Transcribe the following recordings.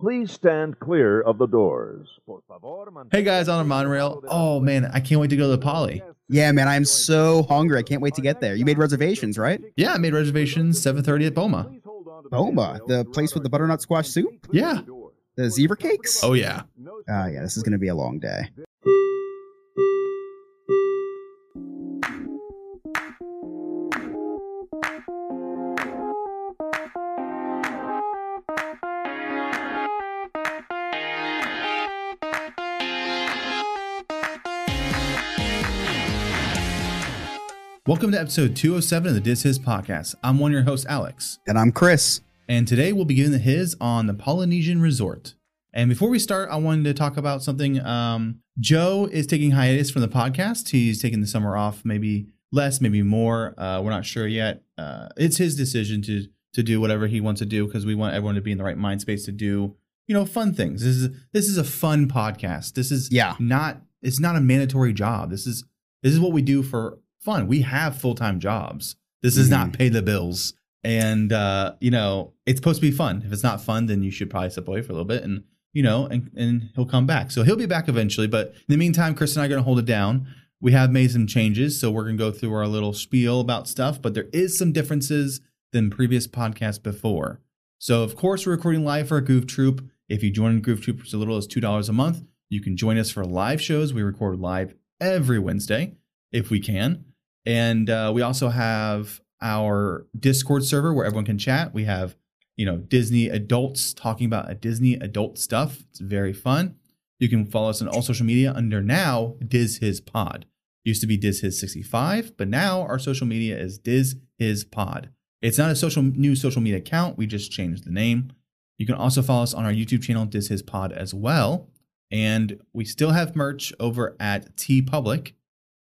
Please stand clear of the doors. Hey guys on a monorail. Oh man, I can't wait to go to the Poly. Yeah, man, I'm so hungry. I can't wait to get there. You made reservations, right? Yeah, I made reservations 7:30 at Boma. Boma, the place with the butternut squash soup, Yeah. the zebra cakes. Oh yeah. Ah, yeah, this is gonna be a long day. Welcome to episode 207 of the Diz Hiz podcast. I'm one of your hosts, Alex. And I'm Chris. And today we'll be giving the his on the Polynesian Resort. And before we start, I wanted to talk about something. Um, Joe is taking hiatus from the podcast. He's taking the summer off, maybe less, maybe more. Uh, we're not sure yet. Uh, it's his decision to to do whatever he wants to do because we want everyone to be in the right mind space to do you know fun things. This is this is a fun podcast. This is Yeah. not it's not a mandatory job. This is this is what we do for fun. We have full time jobs. This is not pay the bills. And uh, you know, it's supposed to be fun. If it's not fun, then you should probably step away for a little bit and you know, and, and he'll come back. So he'll be back eventually. But in the meantime, Chris and I are gonna hold it down. We have made some changes, so we're gonna go through our little spiel about stuff, but there is some differences than previous podcasts before. So of course we're recording live for a Goof Troop. If you join Goof Troop for as little as two dollars a month, you can join us for live shows. We record live every Wednesday if we can. And uh, we also have our Discord server where everyone can chat. We have, you know, Disney adults talking about a Disney adult stuff. It's very fun. You can follow us on all social media under now Diz Hiz Pod. Used to be Diz Hiz 65, but now our social media is Diz Hiz Pod. It's not a social new social media account. We just changed the name. You can also follow us on our YouTube channel, Diz Hiz Pod, as well. And we still have merch over at TeePublic.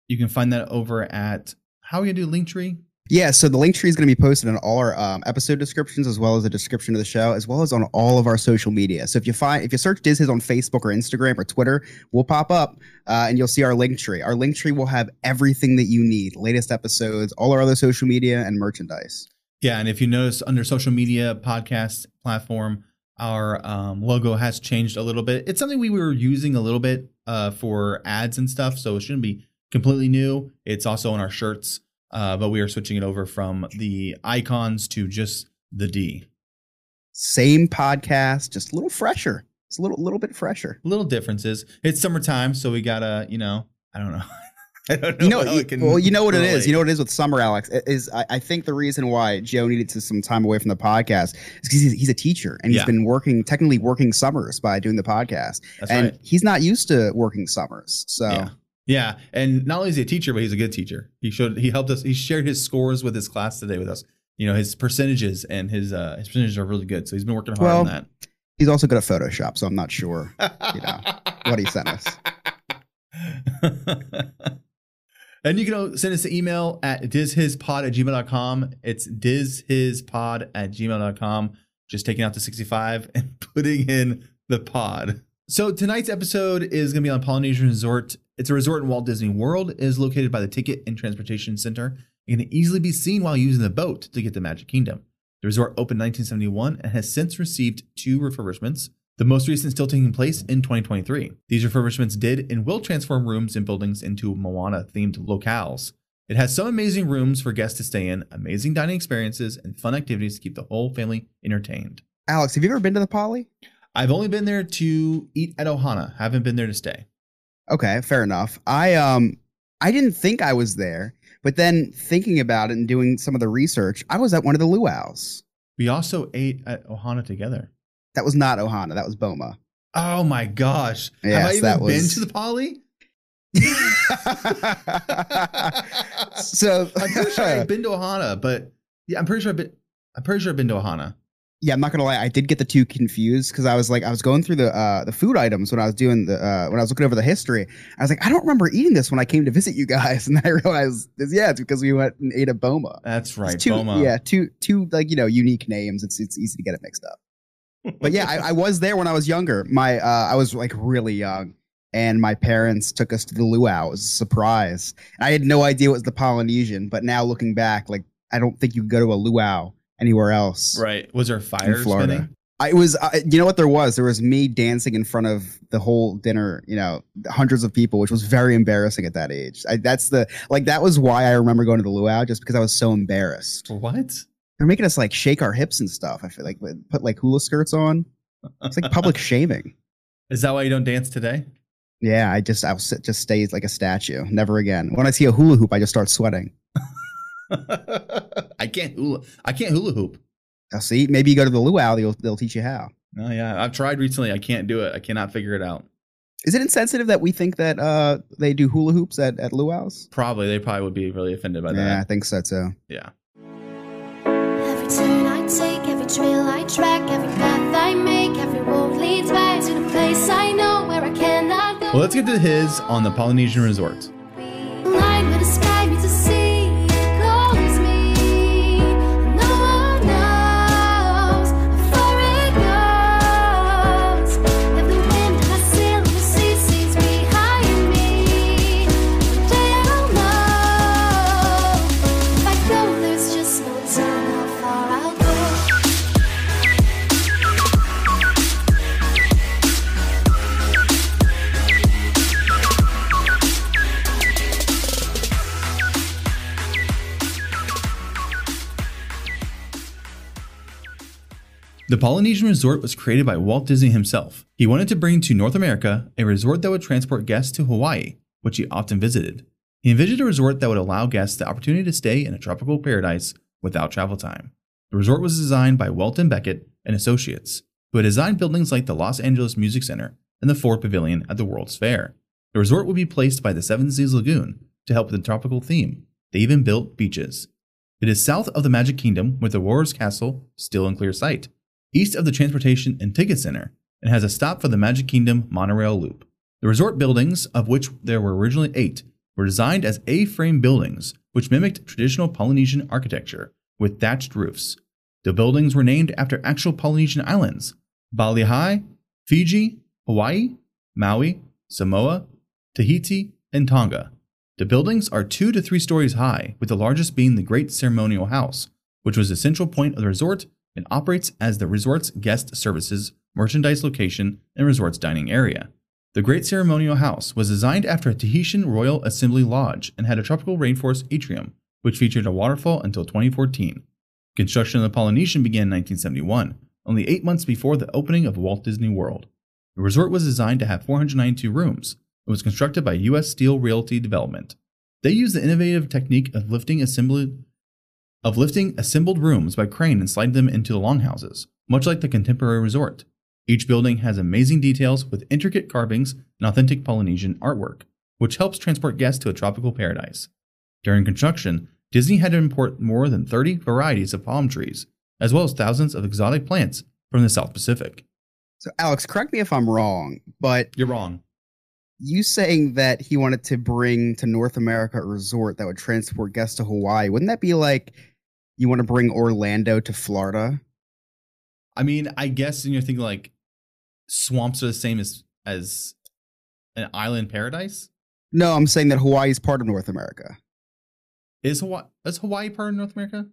You can find that over at how are we gonna do Linktree? Yeah, so the link tree is going to be posted in all our um, episode descriptions, as well as the description of the show, as well as on all of our social media. So if you find if you search Diz Hiz on Facebook or Instagram or Twitter, we'll pop up uh, and you'll see our link tree. Our link tree will have everything that you need: latest episodes, all our other social media, and merchandise. Yeah, and if you notice under social media podcast platform, our um, logo has changed a little bit. It's something we were using a little bit uh, for ads and stuff, so it shouldn't be completely new. It's also on our shirts, uh, but we are switching it over from the icons to just the D. Same podcast, just a little fresher. It's a little little bit fresher. Little differences. It's summertime, so we gotta, you know, I don't know. I don't know. You know, you- it can well, you know what it is. You know what it is with summer, Alex. It Is I, I think the reason why Joe needed to some time away from the podcast is because he's, he's a teacher and he's Yeah. been working technically working summers by doing the podcast, That's and right. he's not used to working summers. So Yeah. Yeah, and not only is he a teacher, but he's a good teacher. He showed he helped us. He shared his scores with his class today with us. You know his percentages and his uh his percentages are really good. So he's been working hard Well, on that. he's also good at Photoshop. So I'm not sure you know, what he sent us. and you can send us an email at dizhizpod at gmail.com. It's dizhizpod at gmail.com. Just taking out the 65 and putting in the pod. So tonight's episode is going to be on Polynesian Resort. It's a resort in Walt Disney World. It is located by the Ticket and Transportation Center It can easily be seen while using the boat to get to Magic Kingdom. The resort opened in 1971 and has since received two refurbishments, the most recent still taking place in 2023. These refurbishments did and will transform rooms and buildings into Moana themed locales. It has some amazing rooms for guests to stay in, amazing dining experiences, and fun activities to keep the whole family entertained. Alex, have you ever been to the Poly? I've only been there to eat at Ohana, haven't been there to stay. Okay, fair enough. I um I didn't think I was there, but then thinking about it and doing some of the research, I was at one of the luau's. We also ate at Ohana together. That was not Ohana. That was Boma. Oh my gosh. Have I even that been to the poly? so I'm pretty sure I've been to Ohana, but yeah, I'm pretty sure I've been I'm pretty sure I've been to Ohana. Yeah, I'm not gonna lie. I did get the two confused because I was like, I was going through the uh, the food items when I was doing the uh, when I was looking over the history. I was like, I don't remember eating this when I came to visit you guys, and then I realized, yeah, it's because we went and ate a Boma. That's It's right, two, Boma. Yeah, two two like you know unique names. It's it's easy to get it mixed up. But yeah, I, I was there when I was younger. My uh, I was like really young, and my parents took us to the luau. It was a surprise. I had no idea it was the Polynesian, but now looking back, like I don't think you could go to a luau anywhere else. Right. Was there fire Florida. spinning? I was, I, you know what there was? There was me dancing in front of the whole dinner, you know, hundreds of people, which was very embarrassing at that age. I, that's the, like, that was why I remember going to the luau, just because I was so embarrassed. What? They're making us like shake our hips and stuff. I feel like put like hula skirts on. It's like public shaming. Is that why you don't dance today? Yeah, I just, I'll sit, just stay like a statue. Never again. When I see a hula hoop, I just start sweating. I can't hula. I can't hula hoop. Now, see, maybe you go to the luau, they'll, they'll teach you how. Oh yeah, I've tried recently. I can't do it. I cannot figure it out. Is it insensitive that we think that uh, they do hula hoops at, at luau's? Probably they probably would be really offended by that. Yeah, I think so too. Yeah. Every turn I take, every trail I track, every path I make, every road leads back to the place I know where I cannot go. Well, let's get to his on the Polynesian resort. The Polynesian resort was created by Walt Disney himself. He wanted to bring to North America a resort that would transport guests to Hawaii, which he often visited. He envisioned a resort that would allow guests the opportunity to stay in a tropical paradise without travel time. The resort was designed by Welton Becket and Associates, who had designed buildings like the Los Angeles Music Center and the Ford Pavilion at the World's Fair. The resort would be placed by the Seven Seas Lagoon to help with the tropical theme. They even built beaches. It is south of the Magic Kingdom with the Auror's Castle still in clear sight, east of the Transportation and Ticket Center, and has a stop for the Magic Kingdom monorail loop. The resort buildings, of which there were originally eight, were designed as A frame buildings, which mimicked traditional Polynesian architecture with thatched roofs. The buildings were named after actual Polynesian islands Bali Hai, Fiji, Hawaii, Maui, Samoa, Tahiti, and Tonga. The buildings are two to three stories high, with the largest being the Great Ceremonial House, which was the central point of the resort and operates as the resort's guest services, merchandise location, and resort's dining area. The Great Ceremonial House was designed after a Tahitian Royal Assembly Lodge and had a tropical rainforest atrium, which featured a waterfall until 2014. Construction of the Polynesian began in 1971, only eight months before the opening of Walt Disney World. The resort was designed to have 492 rooms and was constructed by U.S. Steel Realty Development. They used the innovative technique of lifting assembly of lifting assembled rooms by crane and sliding them into the longhouses, much like the contemporary resort. Each building has amazing details with intricate carvings and authentic Polynesian artwork, which helps transport guests to a tropical paradise. During construction, Disney had to import more than 30 varieties of palm trees, as well as thousands of exotic plants from the South Pacific. So, Alex, correct me if I'm wrong, but You're wrong. You saying that he wanted to bring to North America a resort that would transport guests to Hawaii, wouldn't that be like you want to bring Orlando to Florida? I mean, I guess and you're thinking like swamps are the same as as an island paradise. No, I'm saying that Hawaii is part of North America. Is Hawaii is Hawaii part of North America?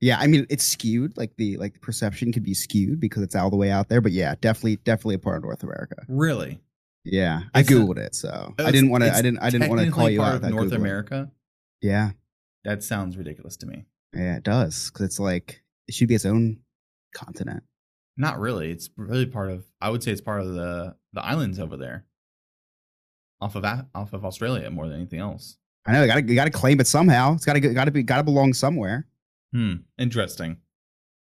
Yeah, I mean it's skewed. Like the like the perception could be skewed because it's all the way out there. But yeah, definitely, definitely a part of North America. Really? Yeah, I It's a- googled it, so I didn't want to. I didn't. I didn't want to call you out. of North Googling. America. Yeah, That sounds ridiculous to me. yeah, it does because it's like it should be its own continent. Not really. It's really part of. I would say it's part of the the islands over there, off of off of Australia more than anything else. I know. You got to. You got to claim it somehow. It's got to. Got to be. Got to belong somewhere. Hmm. Interesting.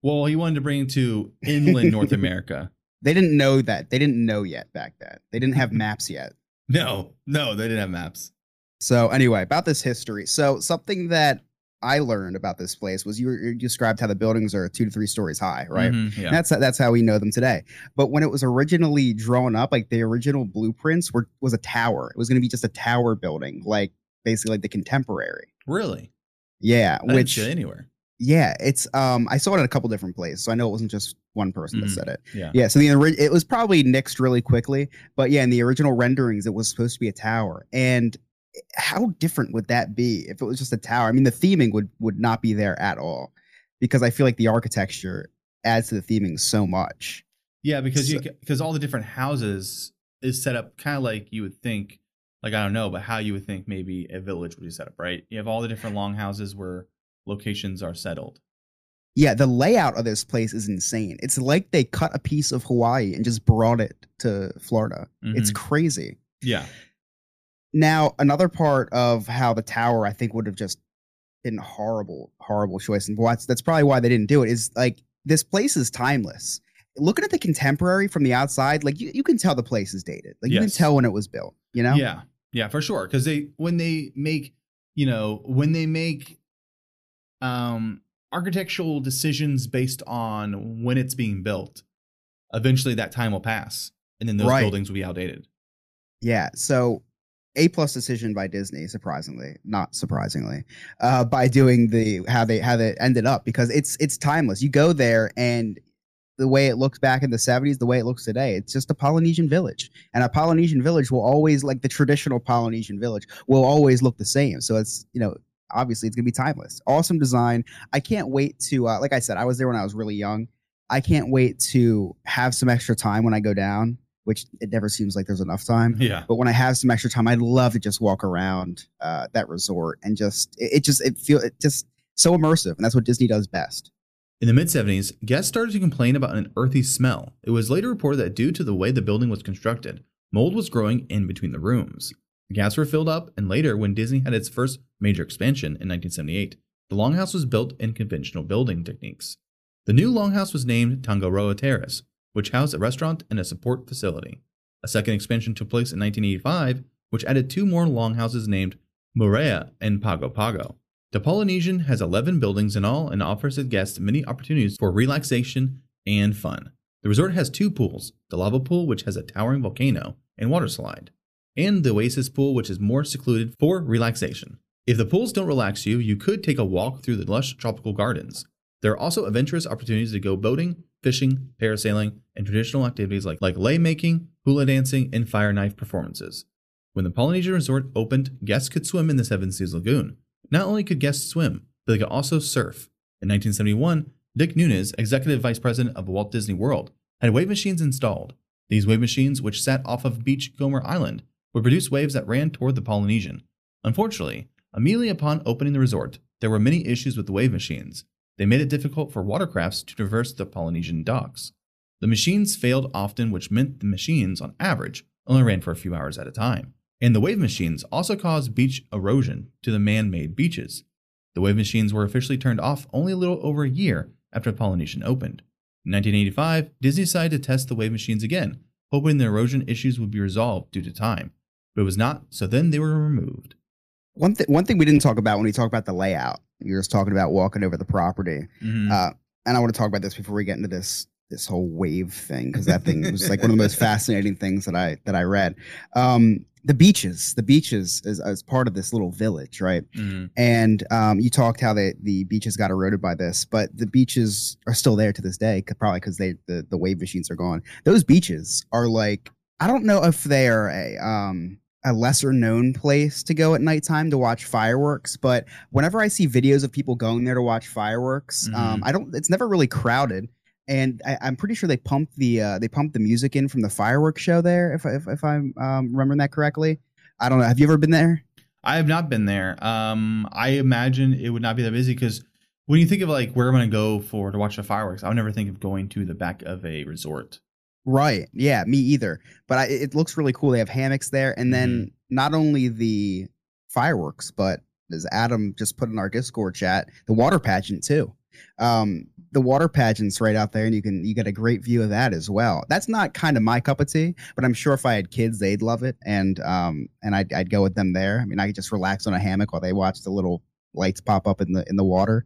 Well, he wanted to bring it to inland North America. They didn't know that. They didn't know yet back then. They didn't have maps yet. No, no, they didn't have maps. So anyway, about this history. So something that I learned about this place was you, you described how the buildings are two to three stories high, right? Mhm, yeah. That's that's how we know them today. But when it was originally drawn up, like the original blueprints were was a tower. It was going to be just a tower building, like basically like the contemporary. really? Yeah, I which anywhere. yeah, it's um I saw it in a couple different places, so I know it wasn't just one person that Mhm. said it. Yeah. Yeah, so the it was probably nixed really quickly, but yeah, in the original renderings, it was supposed to be a tower. And how different would that be if it was just a tower? I mean, the theming would would not be there at all, because I feel like the architecture adds to the theming so much. Yeah, because you because all the different houses is set up kind of like you would think, like I don't know, but how you would think maybe a village would be set up, right? You have all the different long houses where locations are settled. Yeah, the layout of this place is insane. It's like they cut a piece of Hawaii and just brought it to Florida. It's Mhm. crazy. Yeah, Now, another part of how the tower I think would have just been a horrible, horrible choice, and why that's probably why they didn't do it. Is like this place is timeless. Looking at the contemporary from the outside, like you, you can tell the place is dated. Like you can tell when it was built. You know? yeah, yeah, for sure. Because they when they make you know when they make um architectural decisions based on when it's being built, eventually that time will pass, and then those Right. buildings will be outdated. Yeah. So A plus decision by Disney, surprisingly, not surprisingly, uh, by doing the how they how they ended up because it's it's timeless. You go there and the way it looks back in the 70s, the way it looks today, it's just a Polynesian village. And a Polynesian village will always like the traditional Polynesian village will always look the same. So it's, you know, obviously it's gonna be timeless. Awesome design. I can't wait to uh, like I said, I was there when I was really young. I can't wait to have some extra time when I go down, which it never seems like there's enough time. Yeah, But when I have some extra time, I'd love to just walk around uh, that resort and just it, it just it feel it just so immersive, and that's what Disney does best. In the mid 70s, guests started to complain about an earthy smell. It was later reported that due to the way the building was constructed, mold was growing in between the rooms. The gaps were filled up, and later, when Disney had its first major expansion in 1978, the Longhouse was built in conventional building techniques. The new Longhouse was named Tangaroa Terrace, which housed a restaurant and a support facility. A second expansion took place in 1985, which added two more longhouses named Moorea and Pago Pago. The Polynesian has 11 buildings in all and offers its guests many opportunities for relaxation and fun. The resort has two pools the lava pool, which has a towering volcano and water slide, and the Oasis pool, which is more secluded for relaxation. If the pools don't relax you, you could take a walk through the lush tropical gardens. There are also adventurous opportunities to go boating, fishing, parasailing, and traditional activities like, like lei making, hula dancing, and fire knife performances. When the Polynesian Resort opened, guests could swim in the Seven Seas Lagoon. Not only could guests swim, but they could also surf. In 1971, Dick Nunis, executive vice president of Walt Disney World, had wave machines installed. These wave machines, which sat off of Beachcomber Island, would produce waves that ran toward the Polynesian. Unfortunately, immediately upon opening the resort, there were many issues with the wave machines. They made it difficult for watercrafts to traverse the Polynesian docks. The machines failed often, which meant the machines, on average, only ran for a few hours at a time. And the wave machines also caused beach erosion to the man made beaches. The wave machines were officially turned off only a little over a year after the Polynesian opened. In 1985, Disney decided to test the wave machines again, hoping the erosion issues would be resolved due to time. But it was not, so then they were removed. One thing one thing we didn't talk about when we talk about the layout, you're just talking about walking over the property, Mhm. uh, and I want to talk about this before we get into this this whole wave thing because that thing was like one of the most fascinating things that I that I read. Um, the beaches, the beaches is as part of this little village, right? Mhm. And um, you talked how the the beaches got eroded by this, but the beaches are still there to this day, probably because they the, the wave machines are gone. Those beaches are like I don't know if they are a um a lesser known place to go at nighttime to watch fireworks, but whenever I see videos of people going there to watch fireworks, um, Mhm. I don't. It's never really crowded. And I, I'm pretty sure they pumped the uh, they pumped the music in from the fireworks show there. If if, if I'm um, remembering that correctly, I don't know. Have you ever been there? I have not been there. Um, I imagine it would not be that busy because when you think of like where I'm going to go for to watch the fireworks, I would never think of going to the back of a resort. Right. Yeah, me either. But I, it looks really cool. They have hammocks there, and then not only the fireworks, but as Adam just put in our Discord chat, the water pageant too. Um, the water pageant's right out there, and you can you get a great view of that as well. That's not kind of my cup of tea, but I'm sure if I had kids, they'd love it, and um, and I'd I'd go with them there. I mean, I could just relax on a hammock while they watch the little lights pop up in the in the water.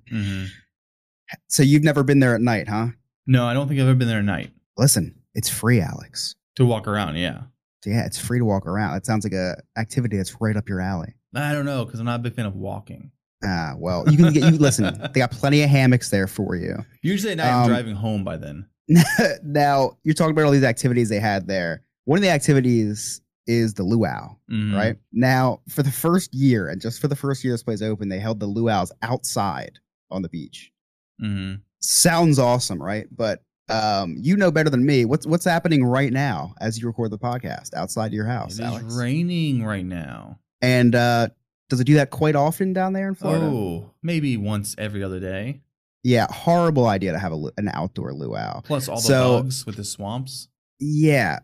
So you've never been there at night, huh? No, I don't think I've ever been there at night Listen, it's free, Alex. to walk around. Yeah, yeah, it's free to walk around. It sounds like a activity that's right up your alley. I don't know because I'm not a big fan of walking. Ah, well, you can get you listen. They got plenty of hammocks there for you. Usually at night I'm Um, driving home by then. now you're talking about all these activities they had there. One of the activities is the luau, Mhm. right? Now, for the first year, and just for the first year this place opened, they held the luau's outside on the beach. Mhm. Sounds awesome, right? But um, you know better than me. What's what's happening right now as you record the podcast outside your house, It is raining right now. And uh, does it do that quite often down there in Florida? Oh, maybe once every other day. Yeah, horrible idea to have a, an outdoor luau. Plus all the So- bugs with the swamps. Yeah.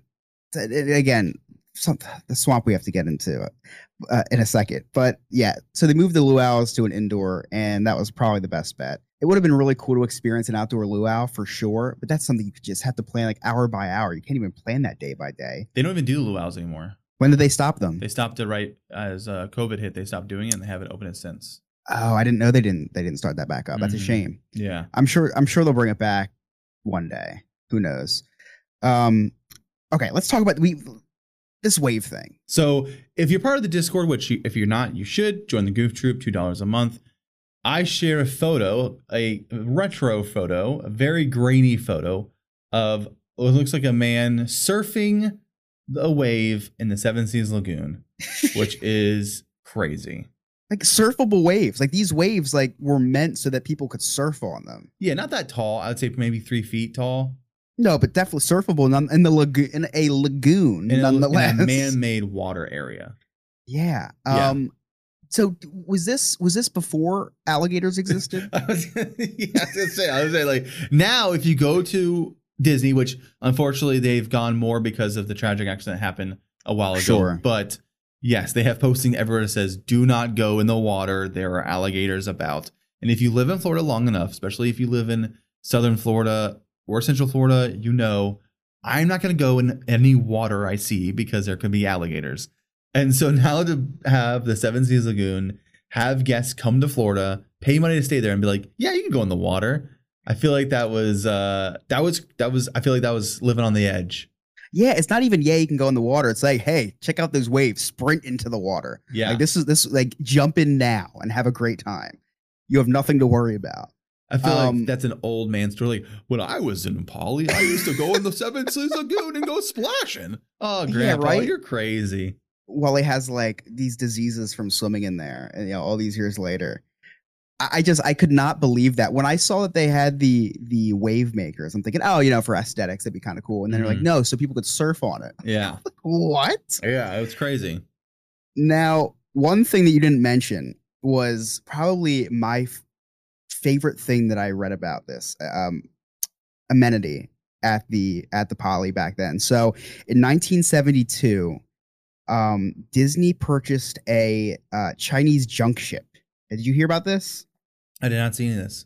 Again, some, the swamp we have to get into uh, in a second. But yeah, so they moved the luau's to an indoor, and that was probably the best bet. It would have been really cool to experience an outdoor luau for sure, but that's something you could just have to plan like hour by hour. You can't even plan that day by day. They don't even do luau's anymore. When did they stop them? They stopped it right as uh, COVID hit. They stopped doing it and they haven't opened it since. Oh, I didn't know they didn't they didn't start that back up. That's a Mhm. shame. Yeah. I'm sure I'm sure they'll bring it back one day. Who knows? Um okay, let's talk about we this wave thing. So if you're part of the Discord, which you, if you're not, you should join the Goof Troop, two dollars a month. I share a photo, a retro photo, a very grainy photo of what looks like a man surfing a wave in the Seven Seas Lagoon, which is crazy. like surfable waves. Like these waves like were meant so that people could surf on them. Yeah, not that tall. I would say maybe three feet tall. No, but definitely surfable none, in the lagoon in a lagoon In a, in a man-made water area. yeah. Yeah. Um so was this was this before alligators existed? I was, yeah, I was gonna say, I was gonna say, like now, if you go to Disney, which unfortunately they've gone more because of the tragic accident that happened a while ago. Sure. But yes, they have posting everywhere that says, "Do not go in the water. There are alligators about." And if you live in Florida long enough, especially if you live in Southern Florida or Central Florida, you know I'm not going to go in any water I see because there could be alligators. And so now to have the Seven Seas Lagoon have guests come to Florida, pay money to stay there, and be like, "Yeah, you can go in the water." I feel like that was uh that was that was I feel like that was living on the edge. yeah, it's not even yeah, you can go in the water. It's like, hey, check out those waves, sprint into the water. Yeah, Like this is this like jump in now and have a great time. You have nothing to worry about. I feel um, like that's an old man story. Like when I was in Poly, I used to go in the Seven Seas Lagoon and go splashing. Oh, Yeah, right? you're crazy. Well, he has like these diseases from swimming in there, and you know, all these years later. I I just I could not believe that when I saw that they had the the wave makers. I'm thinking, oh, you know, for aesthetics, that'd be kind of cool. And then they're like, Mhm. no, so people could surf on it. Yeah, What? yeah, it was crazy. Now, one thing that you didn't mention was probably my favorite thing that I read about this um, amenity at the at the Poly back then. So, in 1972, um, Disney purchased a uh, Chinese junk ship. Did you hear about this? I did not see any of this.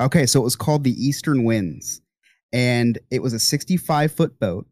Okay, so it was called the Eastern Winds, and it was a 65 foot boat,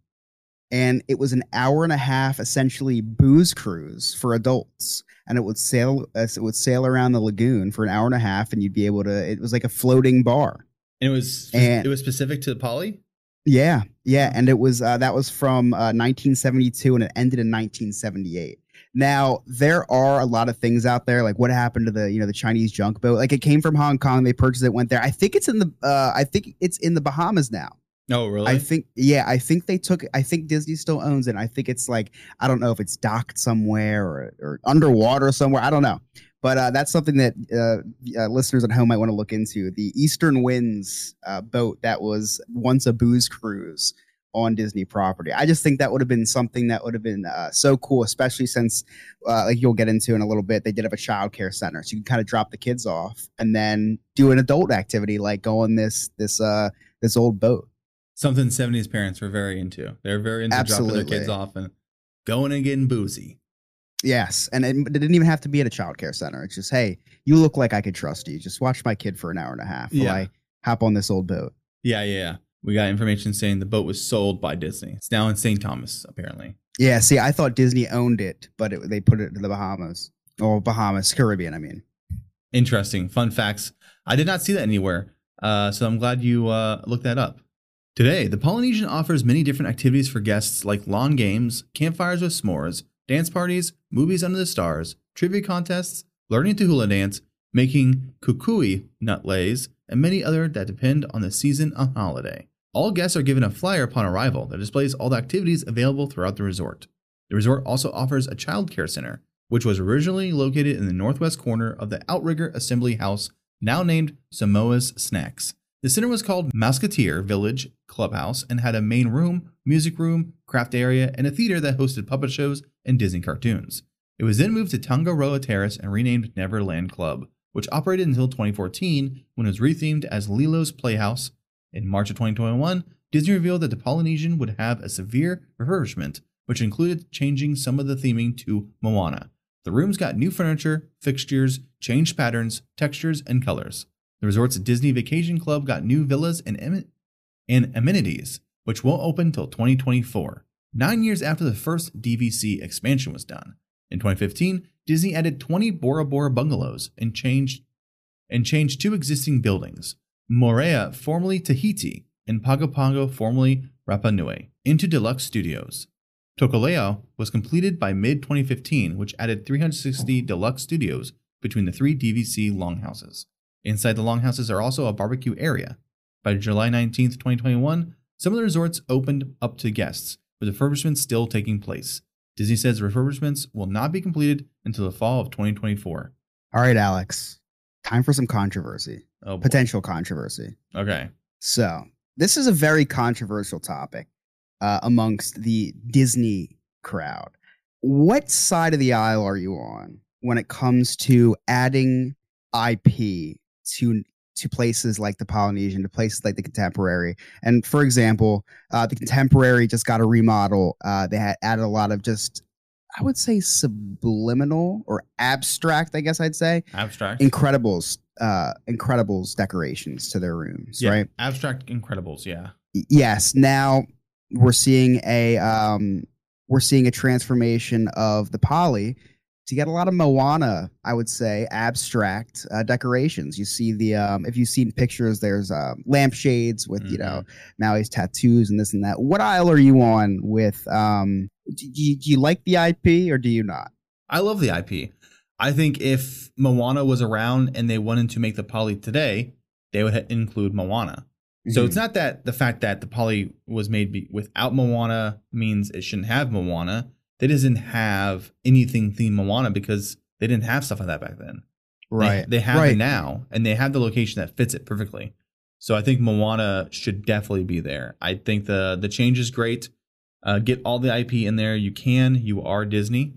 and it was an hour and a half, essentially booze cruise for adults, and it would sail, it would sail around the lagoon for an hour and a half, and you'd be able to. It was like a floating bar. And it was And- it was specific to the Poly. Yeah, yeah, and it was uh, that was from uh, 1972, and it ended in 1978. Now there are a lot of things out there, like what happened to the you know the Chinese junk boat? Like it came from Hong Kong, they purchased it, went there. I think it's in the uh, I think it's in the Bahamas now. Oh, really? I think yeah, I think they took I think Disney still owns it. I think it's like I don't know if it's docked somewhere or or underwater somewhere. I don't know. But uh, that's something that uh, uh, listeners at home might want to look into. The Eastern Winds uh, boat that was once a booze cruise on Disney property. I just think that would have been something that would have been uh, so cool, especially since, uh, like you'll get into in a little bit, they did have a child care center, so you can kind of drop the kids off and then do an adult activity like go on this this uh this old boat. Something 70s parents were very into. They're very into dropping their kids off and going and getting boozy. Yes, and it, it didn't even have to be at a child care center. It's just, hey, you look like I could trust you. Just watch my kid for an hour and a half while Yeah. I hop on this old boat. Yeah, yeah, yeah. We got information saying the boat was sold by Disney. It's now in St. Thomas, apparently. Yeah, see, I thought Disney owned it, but it, they put it to the Bahamas. Or Bahamas, Caribbean, I mean. Interesting. Fun facts. I did not see that anywhere. Uh, so I'm glad you uh, looked that up. Today, the Polynesian offers many different activities for guests like lawn games, campfires with s'mores, dance parties, movies under the stars, trivia contests, learning to hula dance, making kukui nut leis, and many other that depend on the season on holiday. All guests are given a flyer upon arrival that displays all the activities available throughout the resort. The resort also offers a child care center, which was originally located in the northwest corner of the Outrigger Assembly House, now named Samoa's Snacks. The center was called Mouseketeer Village Clubhouse and had a main room, music room, craft area, and a theater that hosted puppet shows and Disney cartoons. It was then moved to Tangaroa Terrace and renamed Neverland Club, which operated until 2014 when it was rethemed as Lilo's Playhouse. In March of 2021, Disney revealed that the Polynesian would have a severe refurbishment, which included changing some of the theming to Moana. The rooms got new furniture, fixtures, changed patterns, textures, and colors. The resort's Disney Vacation Club got new villas and, em- and amenities, which won't open until 2024, nine years after the first DVC expansion was done. In 2015, Disney added 20 Bora Bora bungalows and changed and changed two existing buildings, Moorea, formerly Tahiti, and Pago Pago, formerly Rapa Nui, into deluxe studios. Tokoleo was completed by mid 2015, which added 360 deluxe studios between the three DVC longhouses. Inside the longhouses are also a barbecue area. By July 19, 2021, some of the resorts opened up to guests, with refurbishments still taking place. Disney says refurbishments will not be completed until the fall of 2024. All right, Alex. Time for some controversy, Oh, boy. potential controversy. Okay. So, this is a very controversial topic uh, amongst the Disney crowd. What side of the aisle are you on when it comes to adding IP to to places like the Polynesian, to places like the Contemporary? And for example, uh, the Contemporary just got a remodel. Uh, they had added a lot of just, I would say, subliminal or abstract. I guess I'd say Abstract. Incredibles, uh, Incredibles decorations to their rooms, yeah. right? Abstract Incredibles, yeah. Yes now we're seeing a um we're seeing a transformation of the poly to get a lot of moana i would say abstract uh, decorations you see the um if you've seen pictures there's um lampshades with you know maui's tattoos and this and that what aisle are you on with um do you, do you like the ip or do you not I love the IP. I think if Moana was around and they wanted to make the poly today, they would include Moana. So Mhm. it's not that the fact that the poly was made be- without Moana means it shouldn't have Moana. They doesn't have anything themed Moana because they didn't have stuff like that back then. They- right They, have right. it now, and they have the location that fits it perfectly. So I think Moana should definitely be there. I think the the change is great. Uh, get all the IP in there. You can. You are Disney.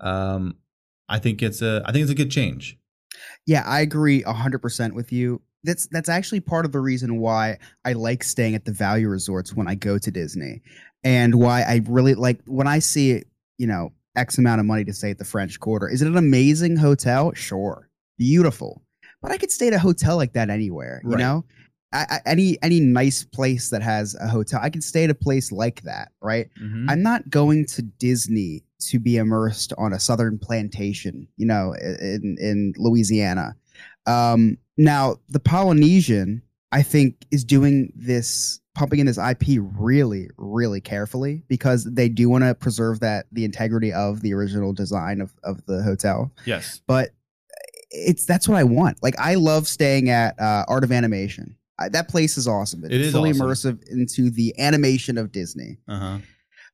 Um, I think it's a I think it's a good change. Yeah, I agree hundred percent with you. That's that's actually part of the reason why I like staying at the value resorts when I go to Disney, and why I really like when I see you know X amount of money to stay at the French Quarter. Is it an amazing hotel? Sure, beautiful, but I could stay at a hotel like that anywhere. You know, I, I, any any nice place that has a hotel, I could stay at a place like that. Right. Mhm. I'm not going to Disney to be immersed on a southern plantation, you know, in in Louisiana. Um, now, the Polynesian, I think, is doing this, pumping in this IP really, really carefully because they do want to preserve that the integrity of the original design of of the hotel. yes. But it's that's what I want. Like, I love staying at uh, Art of Animation. I, that place is awesome. It's It is fully awesome. immersive into the animation of Disney Uh huh.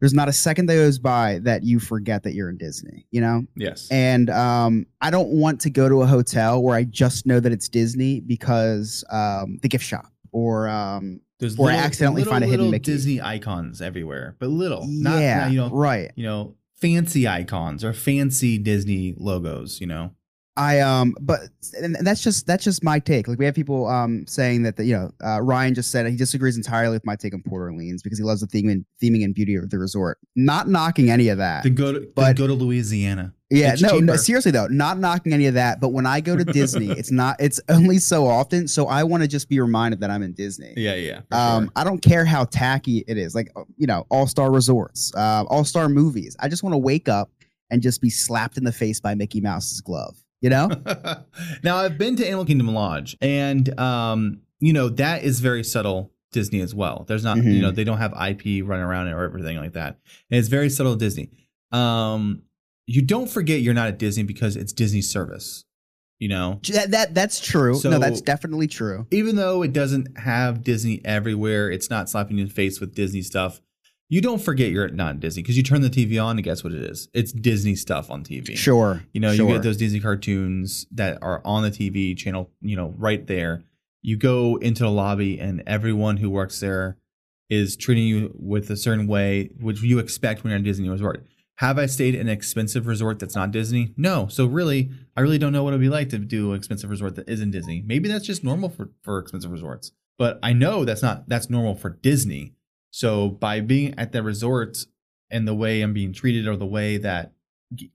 there's not a second that goes by that you forget that you're in Disney, you know? Yes. And um, I don't want to go to a hotel where I just know that it's Disney because um, the gift shop or um, There's or I accidentally little, find a hidden Mickey. Disney icons everywhere, but little, not, yeah, not, you know, right. you know, fancy icons or fancy Disney logos. You know. I um, but and that's just that's just my take. Like we have people um saying that the, you know uh, Ryan just said he disagrees entirely with my take on Port Orleans because he loves the theming, theming and beauty of the resort. Not knocking any of that. Then go to But- go to Louisiana. Yeah, no, no, seriously though, not knocking any of that. But when I go to Disney, it's not. It's only so often. So I want to just be reminded that I'm in Disney. Yeah, yeah. Um, sure. I don't care how tacky it is. Like uh, you know, all star resorts, uh, all star movies. I just want to wake up and just be slapped in the face by Mickey Mouse's glove. You know? now I've been to Animal Kingdom Lodge, and um, you know that is very subtle Disney as well. There's not, you Mhm. know, they don't have IP running around or everything like that. And it's very subtle Disney. Um, you don't forget you're not at Disney because it's Disney service. You know, that, that that's true. no, that's definitely true. even though it doesn't have Disney everywhere, it's not slapping you in the face with Disney stuff. You don't forget you're not in Disney because you turn the TV on and guess what it is? It's Disney stuff on TV. Sure. You know, sure. you get those Disney cartoons that are on the TV channel, you know, right there. you go into the lobby and everyone who works there is treating you with a certain way, which you expect when you're at a Disney resort. Have I stayed in an expensive resort that's not Disney? No. So really, I really don't know what it'd be like to do an expensive resort that isn't Disney. Maybe that's just normal for, for expensive resorts. But I know that's not that's normal for Disney. So by being at the resort and the way I'm being treated or the way that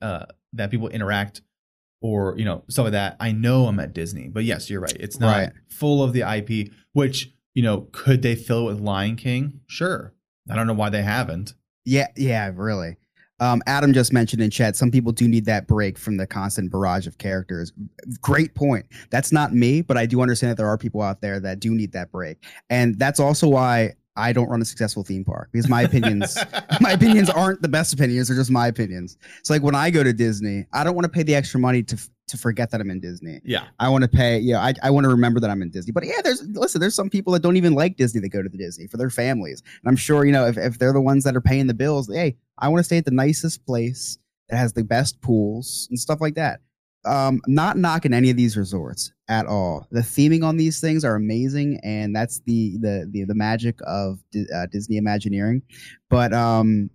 uh, that people interact or you know some of that, I know I'm at Disney. But yes, you're right. It's not Right. full of the IP. Which you know, could they fill it with Lion King? Sure. I don't know why they haven't. Yeah, yeah, really. Um, Adam just mentioned in chat, some people do need that break from the constant barrage of characters. Great point. That's not me, but I do understand that there are people out there that do need that break. And that's also why I don't run a successful theme park because my opinions my opinions aren't the best opinions, they're just my opinions. It's like when I go to Disney, I don't want to pay the extra money to to forget that I'm in Disney. Yeah. I want to pay, yeah, I, I want to remember that I'm in Disney. But yeah, there's listen, there's some people that don't even like Disney that go to the Disney for their families. And I'm sure, you know, if, if they're the ones that are paying the bills, hey, I want to stay at the nicest place that has the best pools and stuff like that. Um, not knocking any of these resorts at all. The theming on these things are amazing, and that's the the the, the magic of uh, Disney Imagineering. But um,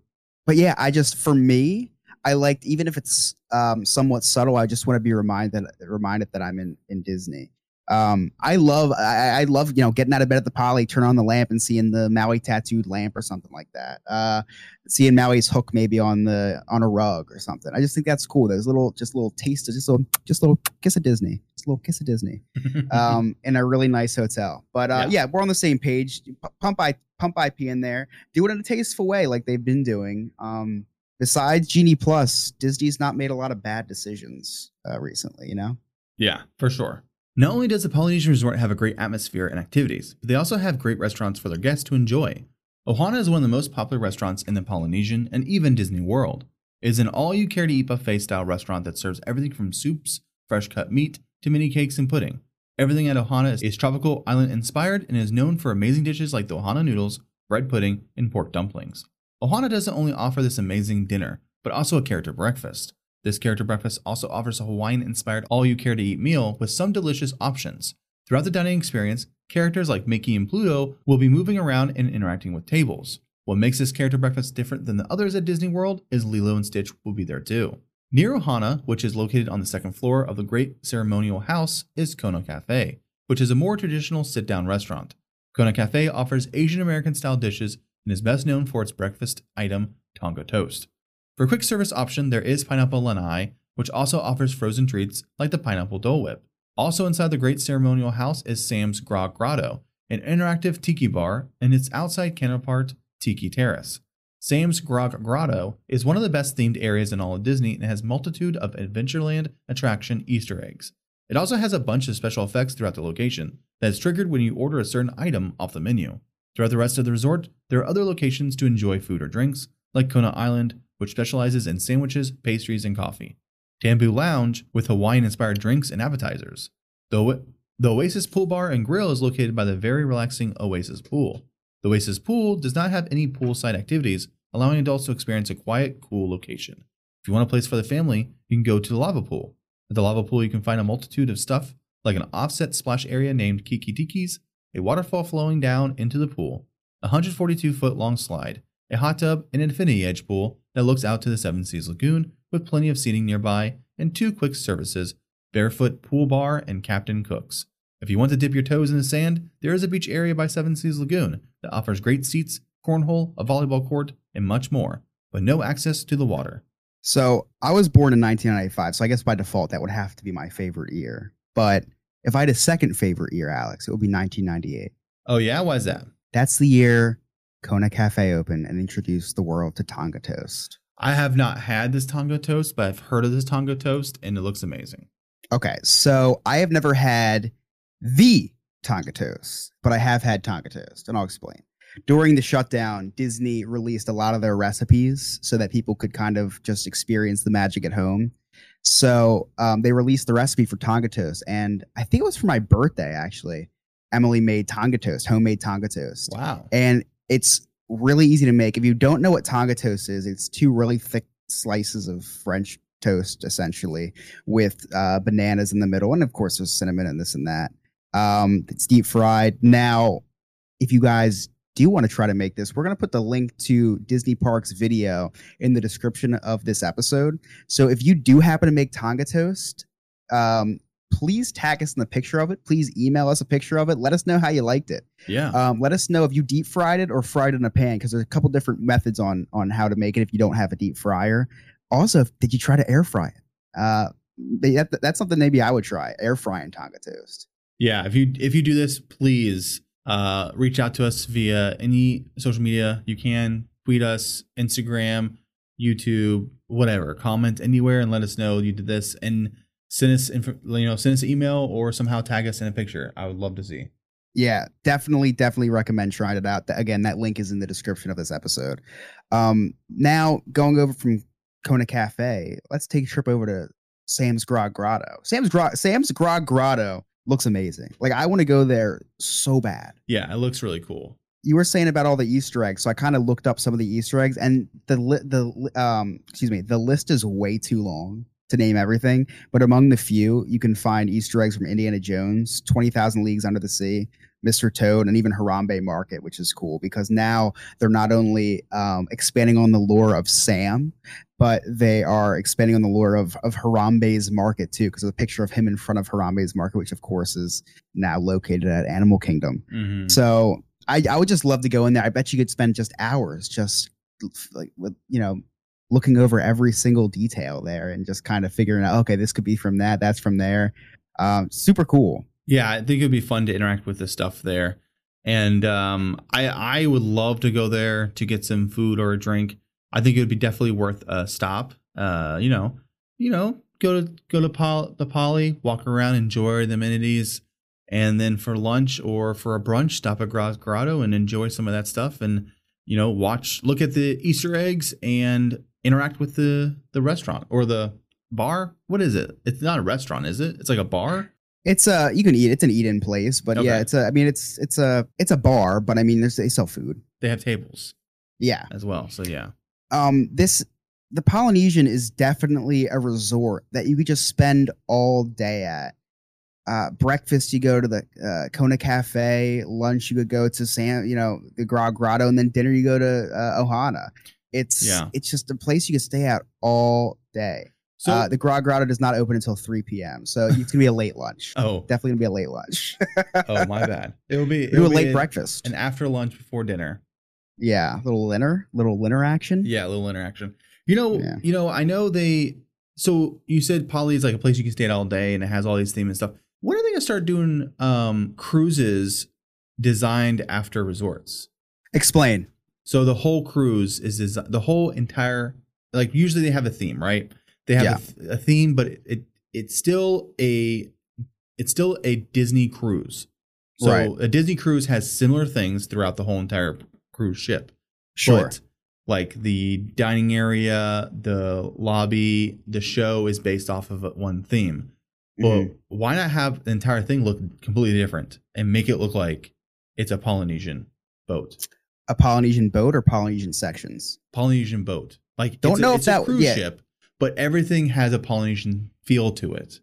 but yeah, I just for me, I liked even if it's um somewhat subtle. I just want to be reminded reminded that I'm in in Disney. Um, I love I, I love you know getting out of bed at the Poly, turn on the lamp and seeing the Maui tattooed lamp or something like that. Uh, seeing Maui's hook maybe on the on a rug or something. I just think that's cool. There's little just little taste, of just a little just a little kiss of Disney, just a little kiss of Disney um, in a really nice hotel. But uh, yeah. we're on the same page. P- Pump I pump IP in there. Do it in a tasteful way, like they've been doing. Um, besides Genie Plus, Disney's not made a lot of bad decisions uh, recently. You know. Yeah, for sure. Not only does the Polynesian Resort have a great atmosphere and activities, but they also have great restaurants for their guests to enjoy. Ohana is one of the most popular restaurants in the Polynesian and even Disney World. It is an all you care to eat buffet style restaurant that serves everything from soups, fresh cut meat, to mini cakes and pudding. Everything at Ohana is, tropical island inspired and is known for amazing dishes like the Ohana noodles, bread pudding, and pork dumplings. Ohana doesn't only offer this amazing dinner, but also a character breakfast. This character breakfast also offers a Hawaiian inspired all you care to eat meal with some delicious options. Throughout the dining experience, characters like Mickey and Pluto will be moving around and interacting with tables. What makes this character breakfast different than the others at Disney World is Lilo and Stitch will be there too. Near Ohana, which is located on the second floor of the Great Ceremonial House, is Kona Cafe, which is a more traditional sit down restaurant. Kona Cafe offers Asian American style dishes and is best known for its breakfast item, Tonga Toast. For quick service option, there is Pineapple Lanai, which also offers frozen treats like the Pineapple Dole Whip. Also inside the Great Ceremonial House is Sam's Grog Grotto, an interactive tiki bar, and its outside counterpart, Tiki Terrace. Sam's Grog Grotto is one of the best themed areas in all of Disney and has multitude of Adventureland attraction Easter eggs. It also has a bunch of special effects throughout the location that is triggered when you order a certain item off the menu. Throughout the rest of the resort, there are other locations to enjoy food or drinks, like Kona Island, which specializes in sandwiches, pastries, and coffee. Tambu Lounge, with Hawaiian inspired drinks and appetizers. The, the Oasis Pool Bar and Grill is located by the very relaxing Oasis Pool. The Oasis Pool does not have any poolside activities, allowing adults to experience a quiet, cool location. If you want a place for the family, you can go to the lava pool. At the lava pool, you can find a multitude of stuff like an offset splash area named Kiki Tiki's, a waterfall flowing down into the pool, a 142 foot long slide, a hot tub, an infinity edge pool that looks out to the Seven Seas Lagoon with plenty of seating nearby, and two quick services Barefoot Pool Bar and Captain Cook's. If you want to dip your toes in the sand, there is a beach area by Seven Seas Lagoon that offers great seats, cornhole, a volleyball court, and much more, but no access to the water. So I was born in 1995, so I guess by default that would have to be my favorite year. But if I had a second favorite year, Alex, it would be 1998. Oh, yeah? Why is that? That's the year Kona Cafe opened and introduced the world to Tonga Toast. I have not had this Tonga toast, but I've heard of this Tonga toast and it looks amazing. Okay, so I have never had the Tonga Toast, but I have had Tonga Toast, and I'll explain. During the shutdown, Disney released a lot of their recipes so that people could kind of just experience the magic at home. So um, they released the recipe for Tonga Toast, and I think it was for my birthday actually. Emily made Tonga Toast, homemade Tonga Toast Wow. and it's really easy to make. If you don't know what Tonga toast is, it's two really thick slices of French toast, essentially, with uh, bananas in the middle, and of course there's cinnamon and this and that. Um, it's deep fried. Now, if you guys do want to try to make this, we're going to put the link to Disney Parks video in the description of this episode. So if you do happen to make Tonga toast, um, please tag us in the picture of it. Please email us a picture of it. Let us know how you liked it. Yeah. Um, let us know if you deep fried it or fried it in a pan because there's a couple different methods on on how to make it if you don't have a deep fryer. Also, did you try to air fry it? Uh, that, that's something maybe I would try air frying Tonga toast. Yeah, if you if you do this, please uh, reach out to us via any social media you can. Tweet us, Instagram, YouTube, whatever. Comment anywhere and let us know you did this, and send us inf- you know send us an email or somehow tag us in a picture. I would love to see. Yeah, definitely, definitely recommend trying it out. Again, that link is in the description of this episode. Um, now going over from Kona Cafe, let's take a trip over to Sam's Grog Grotto. Sam's Grog Sam's Grog Grotto looks amazing. Like I want to go there so bad. Yeah, it looks really cool. you were saying about all the Easter eggs, so I kind of looked up some of the Easter eggs, and the li- the um excuse me, the list is way too long to name everything. But among the few, you can find Easter eggs from Indiana Jones, Twenty Thousand Leagues Under the Sea, Mr. Toad, and even Harambe Market, which is cool because now they're not only um, expanding on the lore of Sam, but they are expanding on the lore of of Harambe's Market too, because there's a picture of him in front of Harambe's Market, which of course is now located at Animal Kingdom. Mhm. So I, I would just love to go in there. I bet you could spend just hours just like with you know looking over every single detail there and just kind of figuring out okay this could be from that that's from there. Um, super cool. Yeah, I think it'd be fun to interact with the stuff there. And um, I I would love to go there to get some food or a drink. I think it would be definitely worth a stop. Uh, you know, you know, go to go to Pol- the Poly, walk around, enjoy the amenities, and then for lunch or for a brunch, stop at Grog Grotto and enjoy some of that stuff. And you know, watch, look at the Easter eggs, and interact with the the restaurant or the bar. What is it? It's not a restaurant, is it? It's like a bar. It's a you can eat. It's an eat-in place, but yeah, it's a. I mean, it's it's a it's a bar, but I mean, there's they sell food. They have tables Yeah. as well. So yeah. um this the polynesian is definitely a resort that you could just spend all day at uh breakfast you go to the uh, kona cafe lunch you could go to sam you know the grog grotto and then dinner you go to uh, ohana it's Yeah. it's just a place you can stay at all day So uh, the grog grotto does not open until 3 p.m so it's gonna be a late lunch oh definitely gonna be a late lunch oh my bad. It will be it do a late breakfast and after lunch before dinner. yeah little dinner little dinner action Yeah, a little interaction. You know, Yeah. you know, I know they. So you said Poly is like a place you can stay at all day, and it has all these themes and stuff. When are they gonna start doing um cruises designed after resorts? explain So the whole cruise is desi- the whole entire like usually they have a theme, right? They have Yeah. a, th- a theme, but it, it it's still a it's still a Disney cruise. So Right. a Disney cruise has similar things throughout the whole entire cruise ship. sure But, like the dining area, the lobby, the show is based off of one theme. But Mhm. why not have the entire thing look completely different and make it look like it's a Polynesian boat? A polynesian boat or polynesian sections Polynesian boat. Like Don't it's a, know if it's a that- cruise yeah. ship, but everything has a Polynesian feel to it.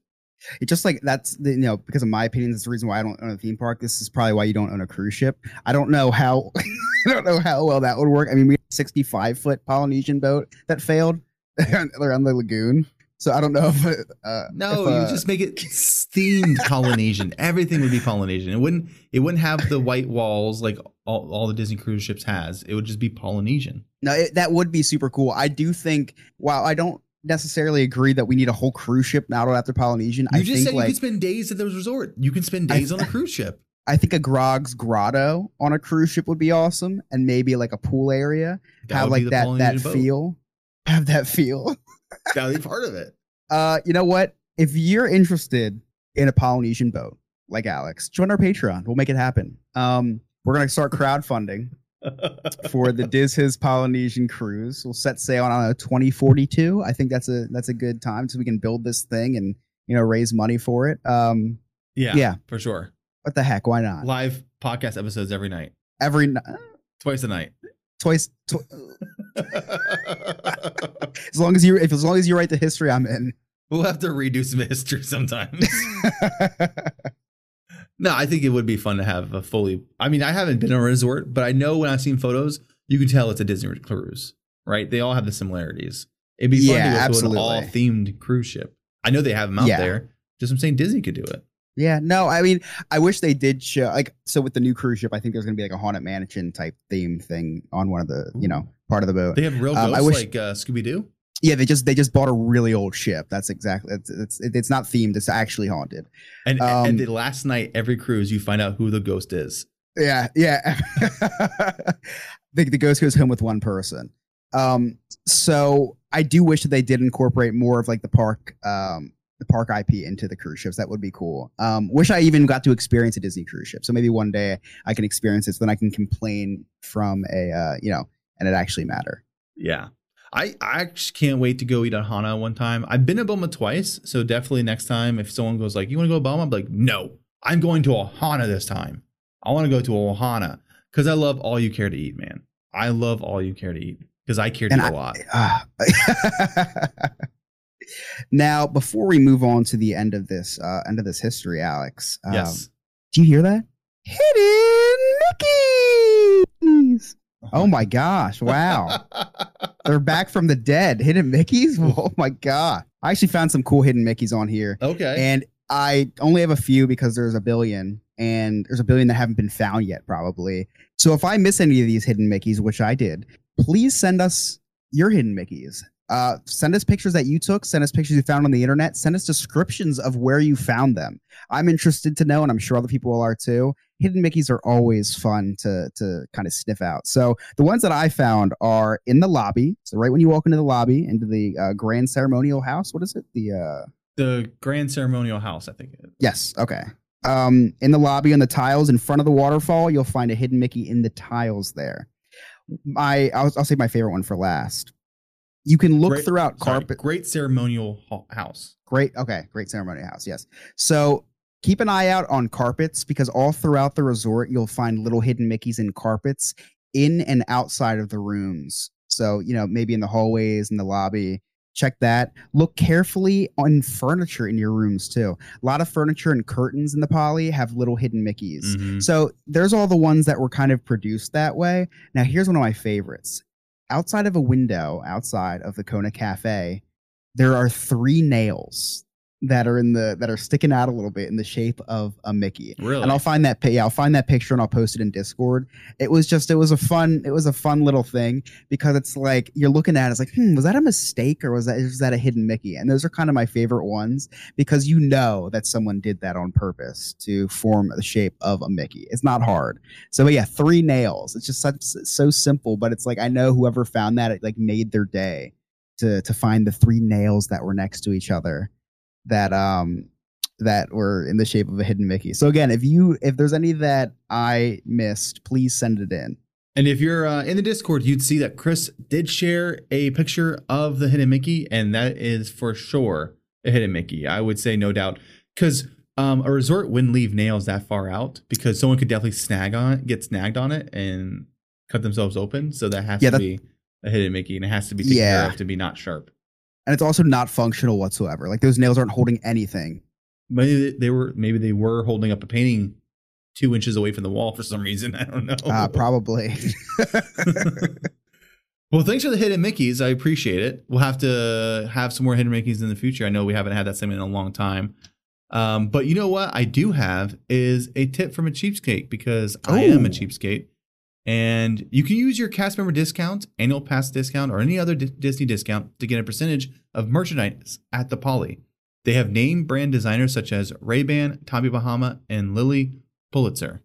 It's just like that's the you know because of my opinion, that's the reason why I don't own a theme park. This is probably why you don't own a cruise ship. I don't know how I don't know how well that would work. I mean, we had a 65 foot Polynesian boat that failed around the lagoon, so I don't know if uh, No, if, you uh, just make it themed Polynesian. Everything would be Polynesian. It wouldn't. It wouldn't have the white walls like all, all the Disney cruise ships has. It would just be Polynesian. no, it, that would be super cool. I do think. Wow, I don't necessarily agree that we need a whole cruise ship modeled after Polynesian. You I just think said you like could spend days at the resort. You can spend I- days on a cruise ship. I think a Grog's Grotto on a cruise ship would be awesome, and maybe like a pool area That have like that that boat. feel, have that feel. That would be part of it. Uh, you know what? If you're interested in a Polynesian boat, like Alex, join our Patreon. We'll make it happen. Um, we're gonna start crowdfunding for the Diz Hiz Polynesian cruise. We'll set sail on a 2042. I think that's a that's a good time so we can build this thing and you know raise money for it. Um, yeah, Yeah. for sure. what the heck? Why not? Live podcast episodes every night, Every n- twice a night. Twice. Tw- as long as you if as long as you write the history, I'm in. we'll have to redo some history sometimes. No, I think it would be fun to have a fully. I mean, I haven't been on a resort, but I know when I've seen photos, you can tell it's a Disney cruise, right? They all have the similarities. It'd be fun Yeah, to go to absolutely. an all themed cruise ship. I know they have them out Yeah. there. Just I'm saying Disney could do it. Yeah, no, I mean, I wish they did show like so with the new cruise ship. I think there's gonna be like a haunted mansion type theme thing on one of the you know part of the boat. They have real Um, I ghosts wish- like uh, Scooby Doo. Yeah, they just they just bought a really old ship. That's exactly it's it's, it's not themed. It's actually haunted. And Um, and the last night, every cruise, you find out who the ghost is. Yeah, yeah. the, the ghost goes home with one person. Um, so I do wish that they did incorporate more of like the park, um, the park IP into the cruise ships. That would be cool. Um, wish I even got to experience a Disney cruise ship. So maybe one day I can experience it. So then I can complain from a, uh, you know, and it actually matter. Yeah. I, I actually can't wait to go eat at Hana one time. I've been to Boma twice, so definitely next time if someone goes like, "You want to go to Boma?" I'm like, "No, I'm going to Ohana this time. I want to go to Ohana because I love all you care to eat, man. I love all you care to eat because I care to eat I- a lot. Ah. now, before we move on to the end of this, uh, end of this history, Alex, um, yes. Do you hear that? Hidden Mickeys. Oh my gosh! Wow, they're back from the dead. Hidden Mickeys. Oh my god! I actually found some cool hidden Mickeys on here, okay. and I only have a few because there's a billion, and there's a billion that haven't been found yet, probably. So if I miss any of these hidden Mickeys, which I did, please send us your hidden Mickeys. Uh, send us pictures that you took. Send us pictures you found on the internet. Send us descriptions of where you found them. I'm interested to know, and I'm sure other people are too. Hidden Mickeys are always fun to to kind of sniff out. So the ones that I found are in the lobby. So right when you walk into the lobby, into the uh, Grand Ceremonial House. What is it? The uh, the Grand Ceremonial House, I think. It is. Yes. Okay. Um, in the lobby on the tiles in front of the waterfall, you'll find a hidden Mickey in the tiles there. My, I'll, I'll save my favorite one for last. You can look Great- throughout Sorry, carpet. Great Ceremonial House. Great. Okay. Great ceremonial house. Yes. So keep an eye out on carpets because all throughout the resort, you'll find little hidden Mickeys in carpets in and outside of the rooms. So, you know, maybe in the hallways, in the lobby. Check that. Look carefully on furniture in your rooms too. A lot of furniture and curtains in the poly have little hidden Mickeys. Mhm. So there's all the ones that were kind of produced that way. Now here's one of my favorites. Outside of a window, outside of the Kona Cafe, there are three nails that are in the that are sticking out a little bit in the shape of a Mickey. Really? And I'll find that yeah, I'll find that picture and I'll post it in Discord. It was just it was a fun it was a fun little thing because it's like you're looking at it, it's like, hmm, was that a mistake or was that is that a hidden Mickey? And those are kind of my favorite ones because you know that someone did that on purpose to form the shape of a Mickey. It's not hard. So but yeah, three nails. It's just such so simple, but it's like I know whoever found that it like made their day to to find the three nails that were next to each other that um that were in the shape of a hidden Mickey. So again, if you if there's any that I missed, please send it in. And if you're uh, in the Discord, you'd see that Chris did share a picture of the hidden Mickey, and that is for sure a hidden Mickey. I would say no doubt, because um, a resort wouldn't leave nails that far out because someone could definitely snag on it, get snagged on it, and cut themselves open. So that has Yeah, to be a hidden Mickey, and it has to be taken Yeah. care of to be not sharp. And it's also not functional whatsoever. Like those nails aren't holding anything. Maybe they were maybe they were holding up a painting two inches away from the wall for some reason. I don't know. Uh, probably. well, thanks for the hidden Mickeys. I appreciate it. We'll have to have some more hidden Mickeys in the future. I know we haven't had that segment in a long time. Um, but you know what I do have is a tip from a cheapskate because I am a Ooh. cheapskate. And you can use your cast member discount, annual pass discount, or any other Di- Disney discount to get a percentage of merchandise at the Poly. They have name brand designers such as Ray-Ban, Tommy Bahama, and Lilly Pulitzer.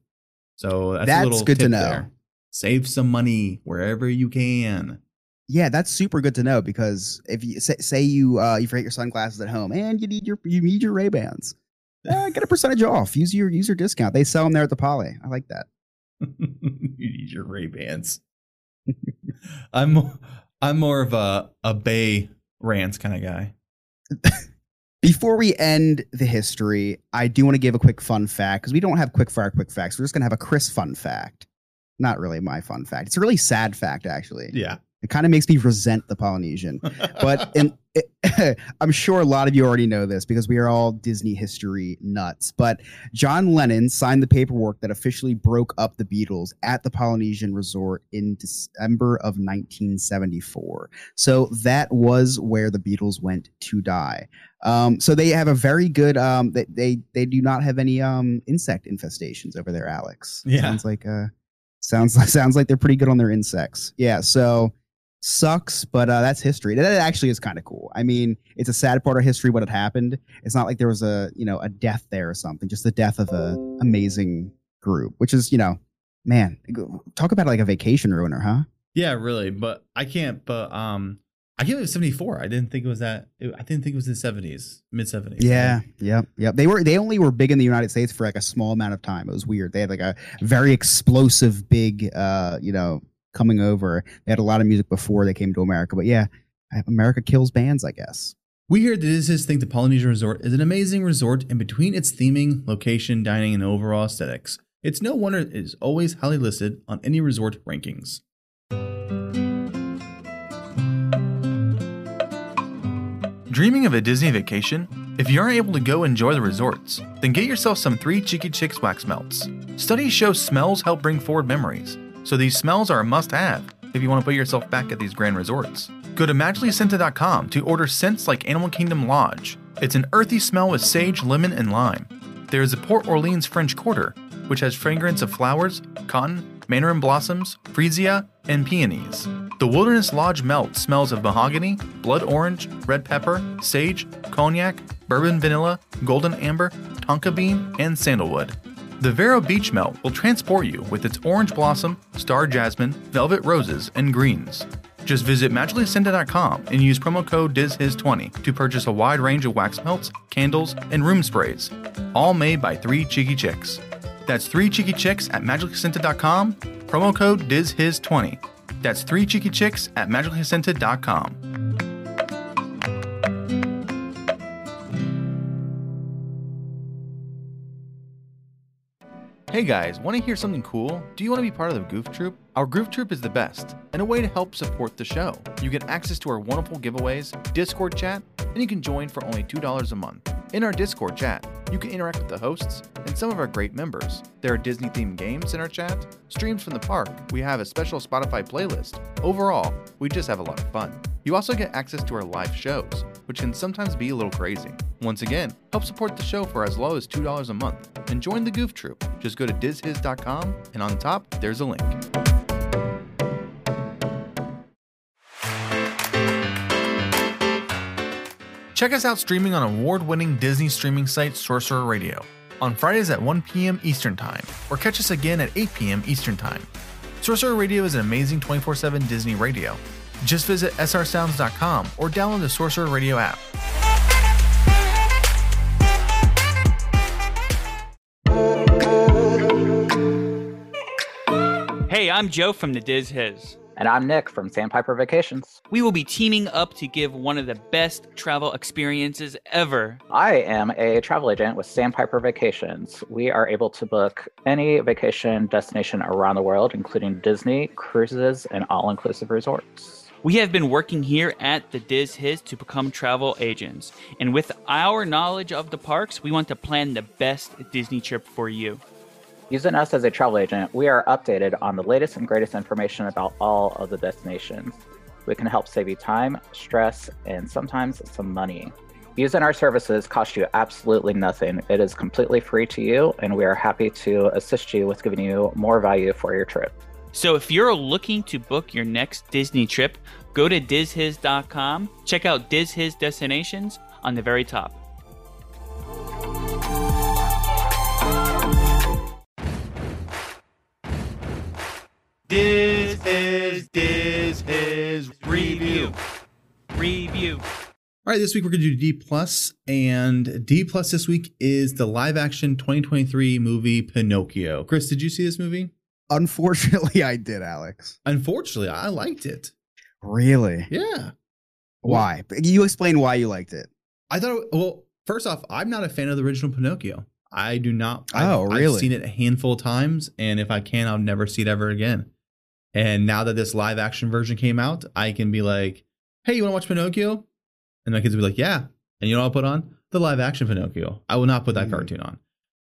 So that's, a That's little good to know. there. Save some money wherever you can. yeah, that's super good to know because if you say, say you uh, you forget your sunglasses at home and you need your you need your Ray Bans, uh, get a percentage off. Use your use your discount. They sell them there at the Poly. I like that. you need your Ray Bans. I'm I'm more of a a Bay Rants kind of guy. Before we end the history, I do want to give a quick fun fact because we don't have quick fire quick facts. We're just gonna have a Chris fun fact. Not really my fun fact. It's a really sad fact, actually. Yeah. It kind of makes me resent the Polynesian. But in, I'm sure a lot of you already know this because we are all Disney history nuts. But John Lennon signed the paperwork that officially broke up the Beatles at the Polynesian Resort in December of 1974. So that was where the Beatles went to die. Um, so they have a very good. Um, they, they they do not have any um insect infestations over there, Alex. Yeah. sounds like uh sounds sounds like they're pretty good on their insects. Yeah, so sucks, but uh, that's history. That actually is kind of cool. I mean, it's a sad part of history what had happened. It's not like there was a you know a death there or something. Just the death of a amazing group, which is you know, man, talk about like a vacation ruiner, huh? Yeah, really. But I can't. But um, I can't believe seventy four. I didn't think it was that. It, I didn't think it was in the seventies, mid seventies. Yeah, yep, yep. They were they only were big in the United States for like a small amount of time. It was weird. They had like a very explosive big uh, you know, coming over. They had a lot of music before they came to America. But yeah, America kills bands, I guess. We here at Diz Hiz think the Polynesian Resort is an amazing resort, and between its theming, location, dining, and overall aesthetics, it's no wonder it is always highly listed on any resort rankings. Dreaming of a Disney vacation? If you aren't able to go enjoy the resorts, then get yourself some Three Cheeky Chicks wax melts. Studies show smells help bring forward memories, so these smells are a must have if you want to put yourself back at these grand resorts. Go to magicallyscented.com to order scents like Animal Kingdom Lodge. It's an earthy smell with sage, lemon, and lime. There is a Port Orleans French Quarter, which has fragrance of flowers, cotton, mandarin blossoms, freesia, and peonies. The Wilderness Lodge Melt smells of mahogany, blood orange, red pepper, sage, cognac, bourbon vanilla, golden amber, tonka bean, and sandalwood. The Vero Beach Melt will transport you with its orange blossom, star jasmine, velvet roses, and greens. Just visit magicallyscented.com and use promo code DizHiz20 to purchase a wide range of wax melts, candles, and room sprays, all made by Three Cheeky Chicks. That's Three Cheeky Chicks at magicallyscented.com, promo code DizHiz20. That's Three Cheeky Chicks at magicallyscented.com. Hey guys, want to hear something cool? Do you want to be part of the Goof Troop? Our Goof Troop is the best and a way to help support the show. You get access to our wonderful giveaways, Discord chat, and you can join for only $2 a month. In our Discord chat, you can interact with the hosts and some of our great members. There are Disney themed games in our chat, streams from the park, we have a special Spotify playlist. Overall, we just have a lot of fun. You also get access to our live shows, which can sometimes be a little crazy. Once again, help support the show for as low as $2 a month and join the Goof Troop. Just go to dizhiz.com and on top, there's a link. Check us out streaming on award winning Disney streaming site Sorcerer Radio on Fridays at 1 p.m. Eastern Time, or catch us again at 8 p.m. Eastern Time. Sorcerer Radio is an amazing 24 7 Disney radio. Just visit srsounds.com or download the Sorcerer Radio app. Hey, I'm Joe from the Diz Hiz. And I'm Nick from Sandpiper Vacations. We will be teaming up to give one of the best travel experiences ever. I am a travel agent with Sandpiper Vacations. We are able to book any vacation destination around the world, including Disney, cruises, and all inclusive resorts. We have been working here at the Diz Hiz to become travel agents. And with our knowledge of the parks, we want to plan the best Disney trip for you. Using us as a travel agent, we are updated on the latest and greatest information about all of the destinations. We can help save you time, stress, and sometimes some money. Using our services costs you absolutely nothing. It is completely free to you, and we are happy to assist you with giving you more value for your trip. So if you're looking to book your next Disney trip, go to dizhiz.com, check out Diz Hiz destinations on the very top. Diz is Diz Hiz review. Review. All right, this week we're going to do D plus, and D plus this week is the live action 2023 movie Pinocchio. Chris, did you see this movie? Unfortunately, I did, Alex. Unfortunately, I liked it. Really? Yeah, Why? You explain why you liked it. I thought. It, well, first off, I'm not a fan of the original Pinocchio. I do not. Oh, I've, really? I've seen it a handful of times, and if I can, I'll never see it ever again. And now that this live action version came out, I can be like, "Hey, you want to watch Pinocchio?" And my kids will be like, "Yeah." And you know what I'll put on? The live action Pinocchio. I will not put that Mhm. cartoon on.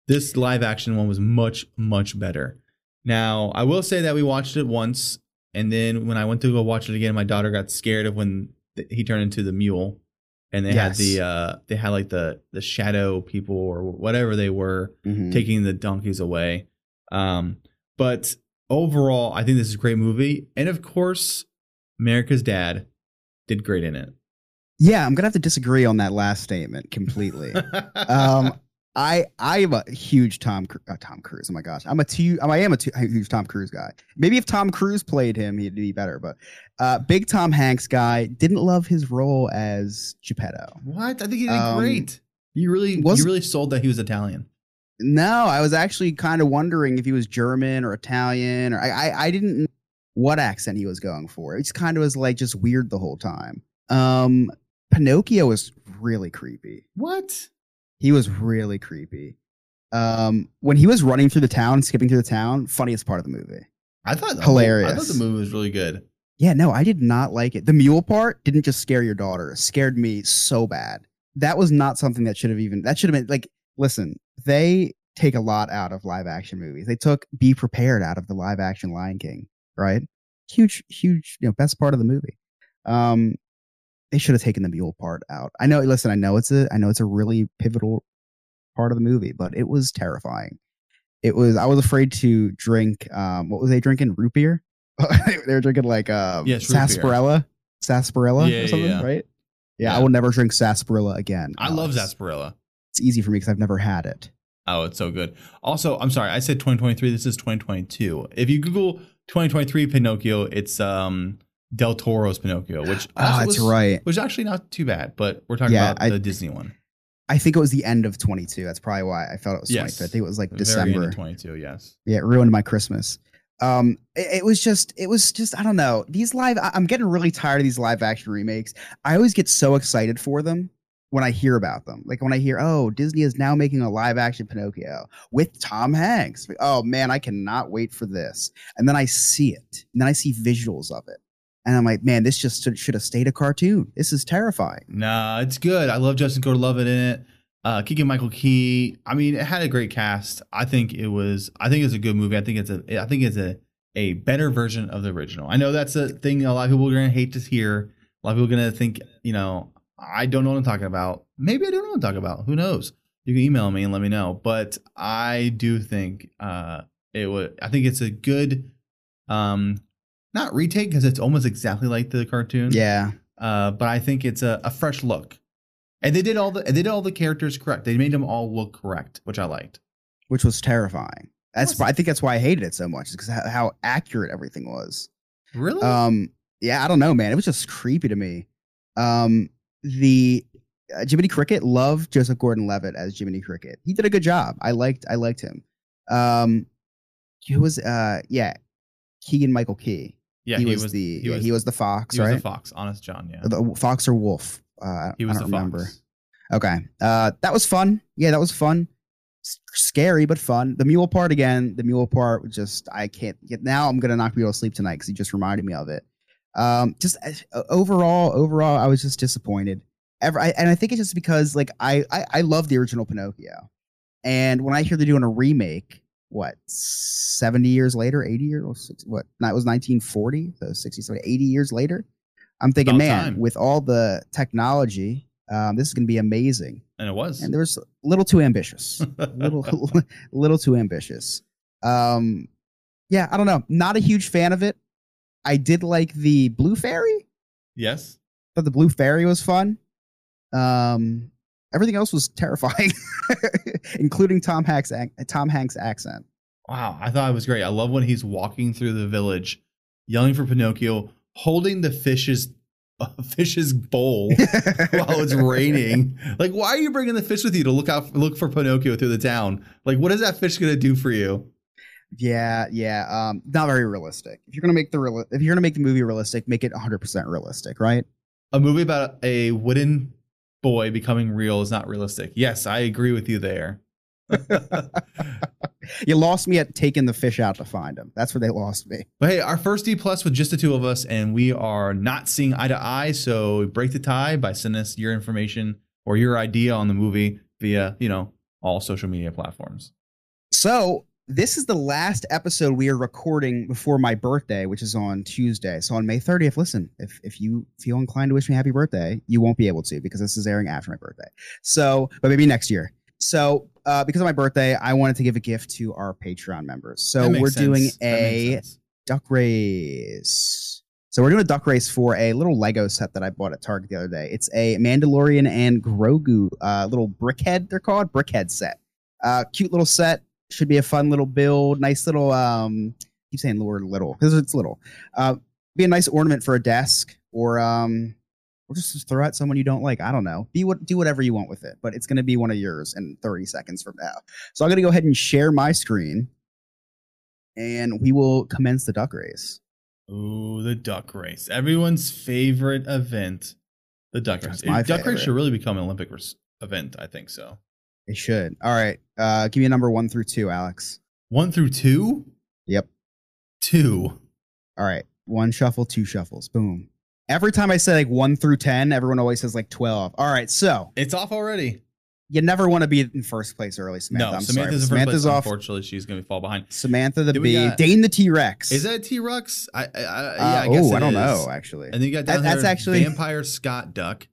This live action one was much much better. Now, I will say that we watched it once and then when I went to go watch it again, my daughter got scared of when th- he turned into the mule and they Yes. had the uh they had like the the shadow people or whatever they were Mhm. taking the donkeys away. Um, but overall, I think this is a great movie, and of course, America's Dad did great in it. Yeah, I'm gonna have to disagree on that last statement completely. um, I I am a huge Tom uh, Tom Cruise. Oh my gosh, I'm a two. I am a, two, huge Tom Cruise guy. Maybe if Tom Cruise played him, he'd be better. But uh, big Tom Hanks guy didn't love his role as Geppetto. what? I think he did Um, great. You really, was- you really sold that he was Italian. No, I was actually kind of wondering if he was German or Italian, or I I, I didn't know what accent he was going for. It just kind of was like just weird the whole time. Um, Pinocchio was really creepy. What? He was really creepy. Um, when he was running through the town, skipping through the town, funniest part of the movie. I thought hilarious. I thought the movie was really good. Yeah, no, I did not like it. The mule part didn't just scare your daughter; it scared me so bad. That was not something that should have even. That should have been like. Listen, they take a lot out of live action movies. They took "Be Prepared" out of the live action Lion King, right? Huge, huge, you know, best part of the movie. Um, they should have taken the mule part out. I know. Listen, I know it's a, I know it's a really pivotal part of the movie, but it was terrifying. It was. I was afraid to drink. Um, what was they drinking? Root beer. they were drinking like um, Yes, sarsaparilla, sarsaparilla Yeah, or something, yeah. right? Yeah, Yeah. I will never drink sarsaparilla again. I love sarsaparilla. It's easy for me because I've never had it. Oh, it's so good. Also, I'm sorry, I said 2023. This is 2022. If you Google 2023 Pinocchio, it's um Del Toro's Pinocchio, which Oh, that's was, right. was actually not too bad. But we're talking Yeah, about I- the Disney one. I think it was the end of 22. That's probably why I felt it was Yes. 23. I think it was like The December. of 22. Yes. Yeah, it ruined my Christmas. Um, it, it was just, it was just, I don't know. These live, I- I'm getting really tired of these live action remakes. I always get so excited for them when I hear about them. Like when I hear, oh, Disney is now making a live action Pinocchio with Tom Hanks. Oh man, I cannot wait for this. And then I see it, and then I see visuals of it, and I'm like, man, this just should, have stayed a cartoon. This is terrifying. Nah, it's good. I love Justin Gordon-Levitt in it. Uh, Keegan Michael Key. I mean, it had a great cast. I think it was. I think it's a good movie. I think it's a. I think it's a a better version of the original. I know that's a thing. A lot of people are gonna hate to hear. A lot of people are gonna think. You know, I don't know what I'm talking about. Maybe I don't know what I'm talking about. Who knows? You can email me and let me know. But I do think uh, it would. I think it's a good. Um, not retake because it's almost exactly like the cartoon Yeah, uh, but I think it's a, a fresh look. And they did all the they did all the characters correct. They made them all look correct, which I liked. which was terrifying. That's why I think that's why I hated it so much, because how, how accurate everything was. Really? Um, yeah, I don't know, man. It was just creepy to me. Um, the uh, Jiminy Cricket loved Joseph Gordon-Levitt as Jiminy Cricket. He did a good job. I liked I liked him. Um, he was uh yeah, Keegan Michael Key. Yeah, he, was, the he yeah, was, he was the fox, he was right? the fox, honest John. Yeah, the fox or wolf. Uh, he was I the don't remember. fox. Okay. Uh, that was fun. Yeah, that was fun. S- scary but fun. The mule part again. The mule part just I can't get now. I'm gonna not be able to sleep tonight because he just reminded me of it. Um, just uh, overall, overall, I was just disappointed. Ever, I, and I think it's just because like I, I I love the original Pinocchio, and when I hear they're doing a remake, what 70 years later, 80 years, or six- what? That was 1940, so 60, 70, 80 years later. I'm thinking, man, time. with all the technology, um, this is going to be amazing. and it was. And there was a little too ambitious, a little, a little too ambitious. Um, yeah, I don't know. Not a huge fan of it. I did like the Blue Fairy. yes. but the Blue Fairy was fun. Um, everything else was terrifying, including Tom Hanks' Tom Hanks' accent. Wow, I thought it was great. I love when he's walking through the village, yelling for Pinocchio, holding the fish's uh, fish's bowl while it's raining. Like, why are you bringing the fish with you to look out look for Pinocchio through the town? Like, what is that fish gonna do for you? Yeah, yeah. Um, not very realistic. If you're gonna make the real, if you're gonna make the movie realistic, make it 100 percent realistic, right? a movie about a wooden boy becoming real is not realistic. Yes, I agree with you there. you lost me at taking the fish out to find them. That's where they lost me. But hey, our first D plus with just the two of us, and we are not seeing eye to eye. So break the tie by sending us your information or your idea on the movie via, you know, all social media platforms. So this is the last episode we are recording before my birthday, which is on Tuesday. So on May 30th, listen, if if you feel inclined to wish me happy birthday, you won't be able to because this is airing after my birthday. So, but maybe next year. So uh, because of my birthday, I wanted to give a gift to our Patreon members. So we're doing sense. Makes a duck race. So we're doing a duck race for a little Lego set that I bought at Target the other day. It's a Mandalorian and Grogu uh, little brickhead. They're called brickhead set. Uh, cute little set. Should be a fun little build. Nice little. Um, keep saying the word little because it's little. Uh, be a nice ornament for a desk or um, or just throw at someone you don't like. I don't know. Be what do whatever you want with it, but it's going to be one of yours in 30 seconds from now. So I'm going to go ahead and share my screen, and we will commence the duck race. Ooh, the duck race. Everyone's favorite event. The duck race. That's duck favorite. race should really become an Olympic event. I think so. It should. All right. Uh, give me a number one through two, Alex. One through two? Yep. Two. All right. One shuffle, two shuffles. Boom. Every time I say like one through 10, everyone always says like 12. All right. So It's off already. you never want to be in first place early, Samantha. no, I'm Samantha's sorry. Samantha's off. Unfortunately, she's going to fall behind. Samantha the Then we B. got- Dane the T Rex. Is that a T Rex? I, I, I, yeah, Uh, I guess oh, I don't is. know, actually. And then you got That- down that's actually- Vampire Scott Duck.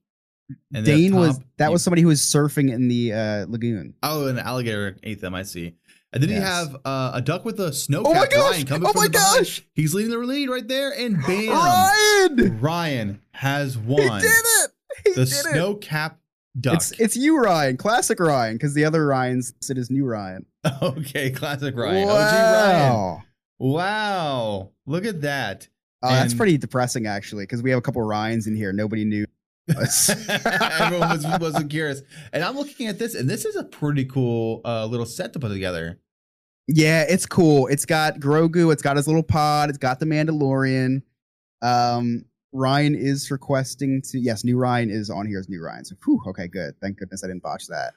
And Dane was that you- was somebody who was surfing in the uh, lagoon. Oh, an alligator ate them. I see. And then you have uh, a duck with a snow Oh my cap. gosh! Ryan coming Oh my behind. gosh! He's leading the lead right there, and bam, Ryan! Ryan has He won did it! He the did it! snow cap duck. It's it's you, Ryan, classic Ryan, because the other Ryan's it is new Ryan. okay, classic Ryan. OG Ryan. Wow. Wow, look at that. Oh, that's pretty depressing, actually, because we have a couple Ryans in here. Nobody knew. Everyone was, wasn't curious. And I'm looking at this, and this is a pretty cool uh, little set to put together. yeah, it's cool. It's got Grogu. It's got his little pod. It's got the Mandalorian. Um, Ryan is requesting to. Yes, new Ryan is on here as new Ryan. So, whew, okay, good. Thank goodness I didn't botch that.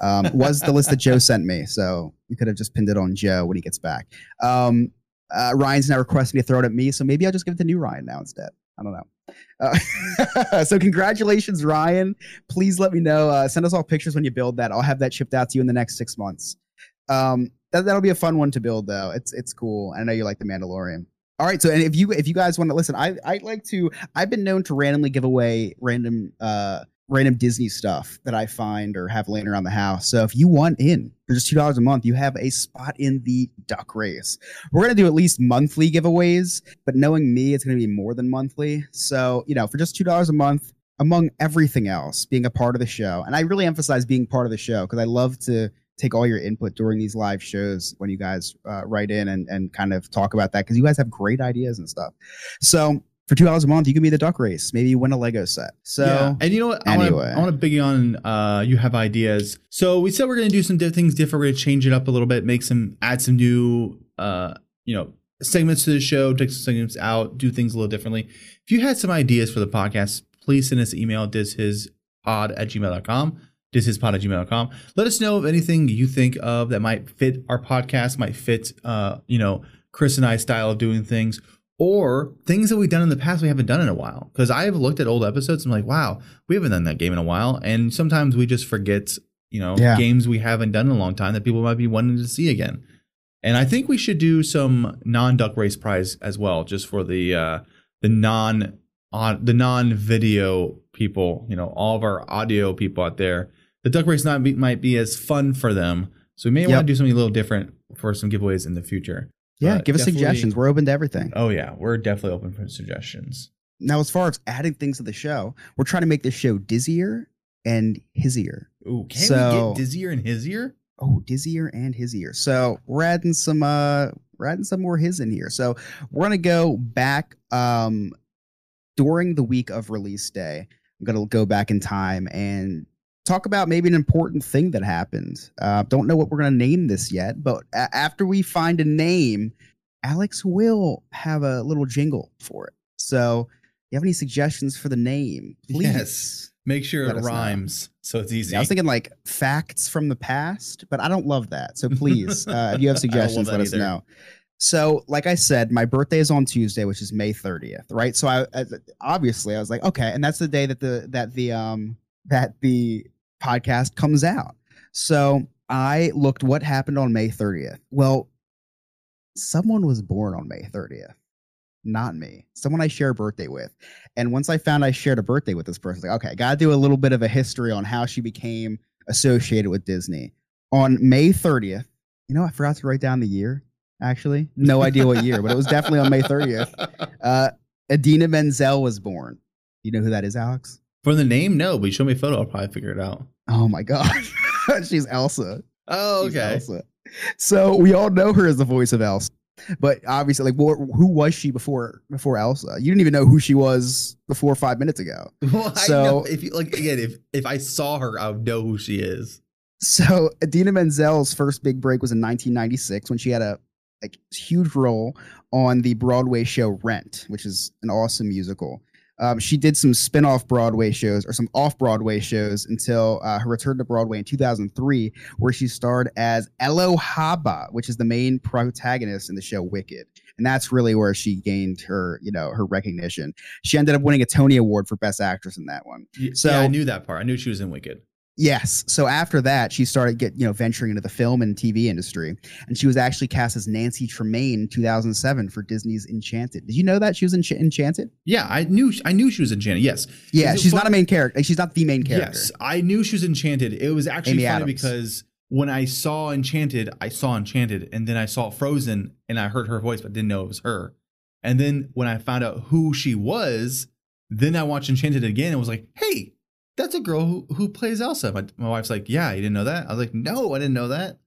Um, was the list that Joe sent me, so you could have just pinned it on Joe when he gets back. Um, uh, Ryan's now requesting to throw it at me, so maybe I'll just give it to new Ryan now instead. I don't know. Uh, so congratulations, Ryan. Please let me know. Uh, send us all pictures when you build that. I'll have that shipped out to you in the next six months. Um, that, that'll be a fun one to build, though. It's it's cool. I know you like the Mandalorian. All right, so and if you if you guys want to listen, I I like to. I've been known to randomly give away random uh random Disney stuff that I find or have laying around the house. So if you want in for just two dollars a month, you have a spot in the duck race. We're gonna do at least monthly giveaways, but knowing me, it's gonna be more than monthly. So you know, for just two dollars a month, among everything else, being a part of the show, and I really emphasize being part of the show because I love to take all your input during these live shows when you guys uh, write in and, and kind of talk about that because you guys have great ideas and stuff. So for two dollars a month, you can be the duck race. Maybe you win a Lego set. So yeah. and you know what? I wanna- anyway. I want to big on. Uh, you have ideas. So we said we're going to do some diff- things different. We're going to change it up a little bit, make some, add some new, uh, you know, segments to the show, take some segments out, do things a little differently. If you had some ideas for the podcast, please send us an email, dizhizpod at gmail.com. dizhizpod at gmail.com. Let us know if anything you think of that might fit our podcast, might fit, uh, you know, Chris and I style of doing things, or things that we've done in the past we haven't done in a while. Because I have looked at old episodes and I'm like, wow, we haven't done that game in a while. And sometimes we just forget, you know, Yeah. games we haven't done in a long time that people might be wanting to see again. And I think we should do some non-duck race prize as well, just for the uh, the non on the non-video people. You know, all of our audio people out there. The duck race not be, might be as fun for them, so we may Yep. want to do something a little different for some giveaways in the future. Yeah, give us suggestions. We're open to everything. Oh yeah, we're definitely open for suggestions. Now, as far as adding things to the show, we're trying to make this show dizzier and hisier. Ooh, can So- we get dizzier and hisier? Oh, dizzier and hisier. So we're adding some uh we're adding some more his in here. So we're gonna go back um during the week of release day. I'm gonna go back in time and talk about maybe an important thing that happened. Uh, don't know what we're gonna name this yet, but a- after we find a name, Alex will have a little jingle for it. So, you have any suggestions for the name? Please. Yes. Make sure it us know. rhymes so it's easy. Yeah, I was thinking like facts from the past, but I don't love that. So please, uh, if you have I don't love suggestions, let us know. So, like I said, my birthday is on Tuesday, which is May 30th, right? So, I, I obviously I was like, okay, and that's the day that the that the um that the podcast comes out. So I looked what happened on May 30th. Well, someone was born on May 30th, not me. Someone I share a birthday with. And once I found I shared a birthday with this person, like, okay, I got to do a little bit of a history on how she became associated with Disney. On May 30th, you know, I forgot to write down the year, actually. No idea what year, but it was definitely on May 30th. Uh, Idina Menzel was born. You know who that is, Alex? For the name, no, but you show me a photo, I'll probably figure it out. Oh my gosh. She's Elsa. Oh, She's okay. Elsa. So we all know her as the voice of Elsa. But obviously, like, wh- who was she before before Elsa? You didn't even know who she was before five minutes ago. Well, I So- know if you like again, if if I saw her, I would know who she is. So Idina Menzel's first big break was in 1996 when she had a like huge role on the Broadway show Rent, which is an awesome musical. Um, she did some spin-off Broadway shows or some off-Broadway shows until uh, her return to Broadway in 2003, where she starred as Elphaba, which is the main protagonist in the show Wicked, and that's really where she gained her, you know, her recognition. She ended up winning a Tony Award for Best Actress in that one. So- yeah, I knew that part. I knew she was in Wicked. Yes. So after that, she started get you know venturing into the film and TV industry, and she was actually cast as Nancy Tremaine in 2007 for Disney's Enchanted. Did you know that she was in Ch- Enchanted? Yeah, I knew I knew she was enchanted. Yes. Yeah, she's fun- not a main character. She's not the main character. Yes, I knew she was enchanted. It was actually Amy funny Adams. because when I saw Enchanted, I saw Enchanted, and then I saw Frozen, and I heard her voice, but didn't know it was her. And then when I found out who she was, then I watched Enchanted again and was like, "Hey, that's a girl who, who plays Elsa." My, my wife's like, "Yeah, you didn't know that?" I was like, "No, I didn't know that."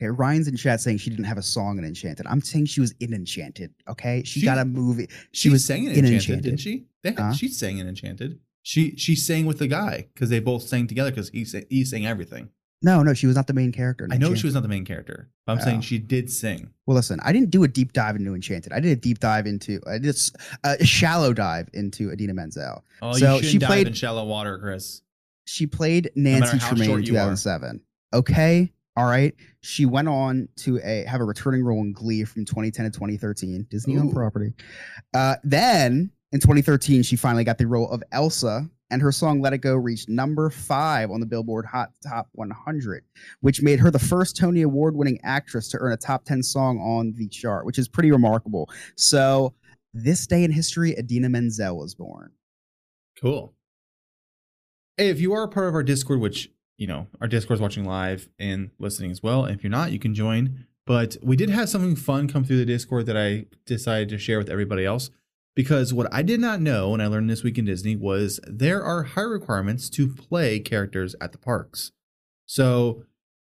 Okay, Ryan's in chat saying she didn't have a song in Enchanted. I'm saying she was in Enchanted. Okay, she, She- got a movie. She, She, was sang in Enchanted, Enchanted. didn't she? They had, Huh? She sang in Enchanted. She she sang with the guy because they both sang together because he he sang everything. No, no, she was not the main character. in I know Enchanted. she was not the main character, but I'm Oh. saying she did sing. Well, listen, I didn't do a deep dive into Enchanted. I did a deep dive into. I did a s- a shallow dive into Idina Menzel. Oh, So you she shouldn't dive played- in shallow water, Chris. she played matter Nancy how Tremaine in you are. 2007. Okay, all right. She went on to a have a returning role in Glee from 2010 to 2013, Disney owned Ooh. property. Uh, then in 2013, she finally got the role of Elsa, and her song "Let It Go" reached number five on the Billboard Hot Top 100, which made her the first Tony Award-winning actress to earn a top 10 song on the chart, which is pretty remarkable. So. This day in history, Idina Menzel was born. Cool. Hey, if you are a part of our Discord, which you know our Discord is watching live and listening as well, if you're not, you can join. But we did have something fun come through the Discord that I decided to share with everybody else. Because what I did not know when I learned this week in Disney was there are height requirements to play characters at the parks. So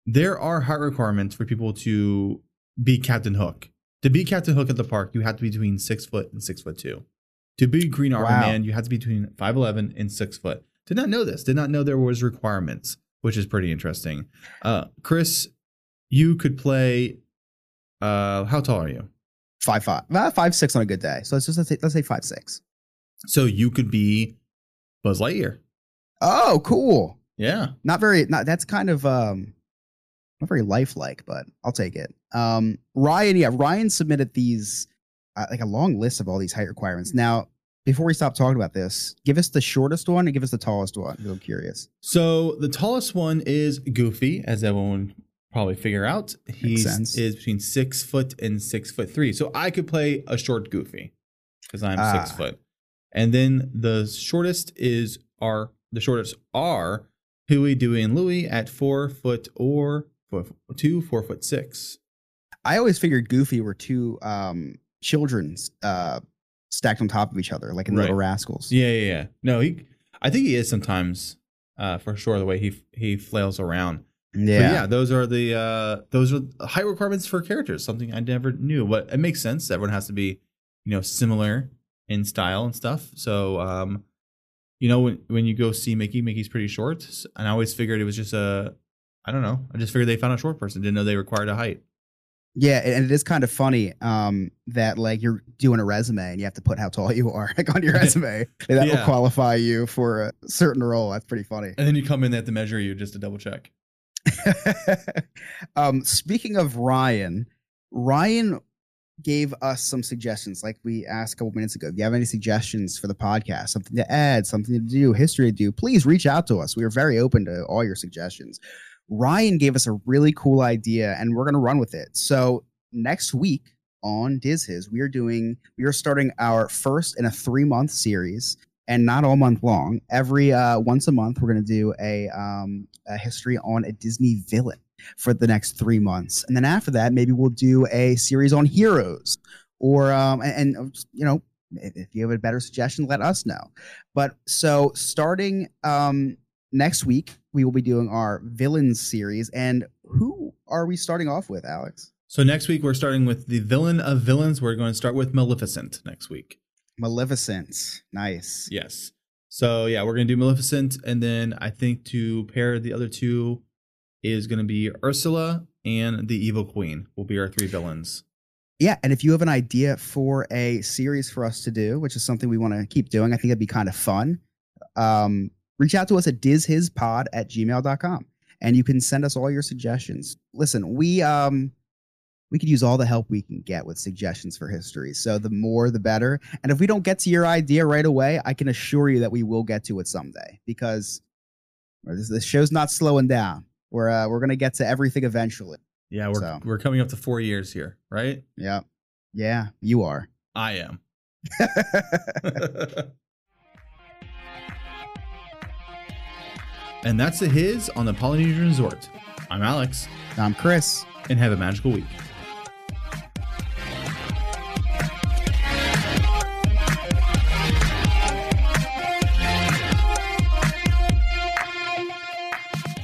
there are height requirements for people to be Captain Hook. To be Captain Hook at the park, you have to be between six foot and six foot two. To be Green Army Wow. Man, you have to be between five eleven and six foot. Did not know this. Did not know there was requirements, which is pretty interesting. Uh, Chris, you could play. Uh, how tall are you? Five five, uh, five six on a good day. So let's just let's say, let's say five six. So you could be Buzz Lightyear. Oh, cool. Yeah. Not very. Not that's kind of um, not very lifelike, but I'll take it. Um, Ryan, yeah, Ryan submitted these uh, like a long list of all these height requirements. Now, before we stop talking about this, give us the shortest one and give us the tallest one. I'm curious. So the tallest one is Goofy, as everyone probably figure out. Sense. is between six foot and six foot three. So I could play a short Goofy because I'm six Ah. foot. And then the shortest is our the shortest are Huey, Dewey, and Louie at four foot or four, two, four foot six. I always figured Goofy were two um children's uh stacked on top of each other, like in Right. Little Rascals. Yeah, yeah, yeah. No, he. I think he is sometimes, uh, for sure. The way he he flails around. But yeah, those are the uh, those are height requirements for characters. Something I never knew, but it makes sense. Everyone has to be, you know, similar in style and stuff. So, um, you know, when when you go see Mickey, Mickey's pretty short, and I always figured it was just a, I don't know. I just figured they found a short person. Didn't know they required a height. Yeah, and it is kind of funny um, that like you're doing a resume and you have to put how tall you are like on your resume. that will qualify you for a certain role. That's pretty funny. And then you come in, they have to measure you just to double check. um, speaking of Ryan, Ryan gave us some suggestions, like we asked a couple minutes ago. If you have any suggestions for the podcast, something to add, something to do, history to do, please reach out to us. We are very open to all your suggestions. Ryan gave us a really cool idea, and we're going to run with it. So next week on Diz Hiz, we are doing, we are starting our first in a three month series. And not all month long. Every uh, once a month, we're going to do a, um, a history on a Disney villain for the next three months, and then after that, maybe we'll do a series on heroes, or um, and, and you know, if if you have a better suggestion, let us know. But so starting um, next week, we will be doing our villains series, and who are we starting off with, Alex? So next week we're starting with the villain of villains. We're going to start with Maleficent next week. Maleficent. Nice. Yes. So yeah, we're gonna do Maleficent, and then I think to pair the other two is gonna be Ursula and the Evil Queen. Will be our three villains. Yeah, and if you have an idea for a series for us to do, which is something we want to keep doing, I think it'd be kind of fun. Um, reach out to us at dizhizpod at gmail.com and you can send us all your suggestions. Listen, we um we could use all the help we can get with suggestions for history. So the more the better. And if we don't get to your idea right away, I can assure you that we will get to it someday because this, this show's not slowing down. We're uh, we're gonna get to everything eventually. Yeah, we're So. we're coming up to four years here, right? Yeah. Yeah, you are. I am. and that's the his on the Polynesian Resort. I'm Alex, I'm Chris. and have a magical week.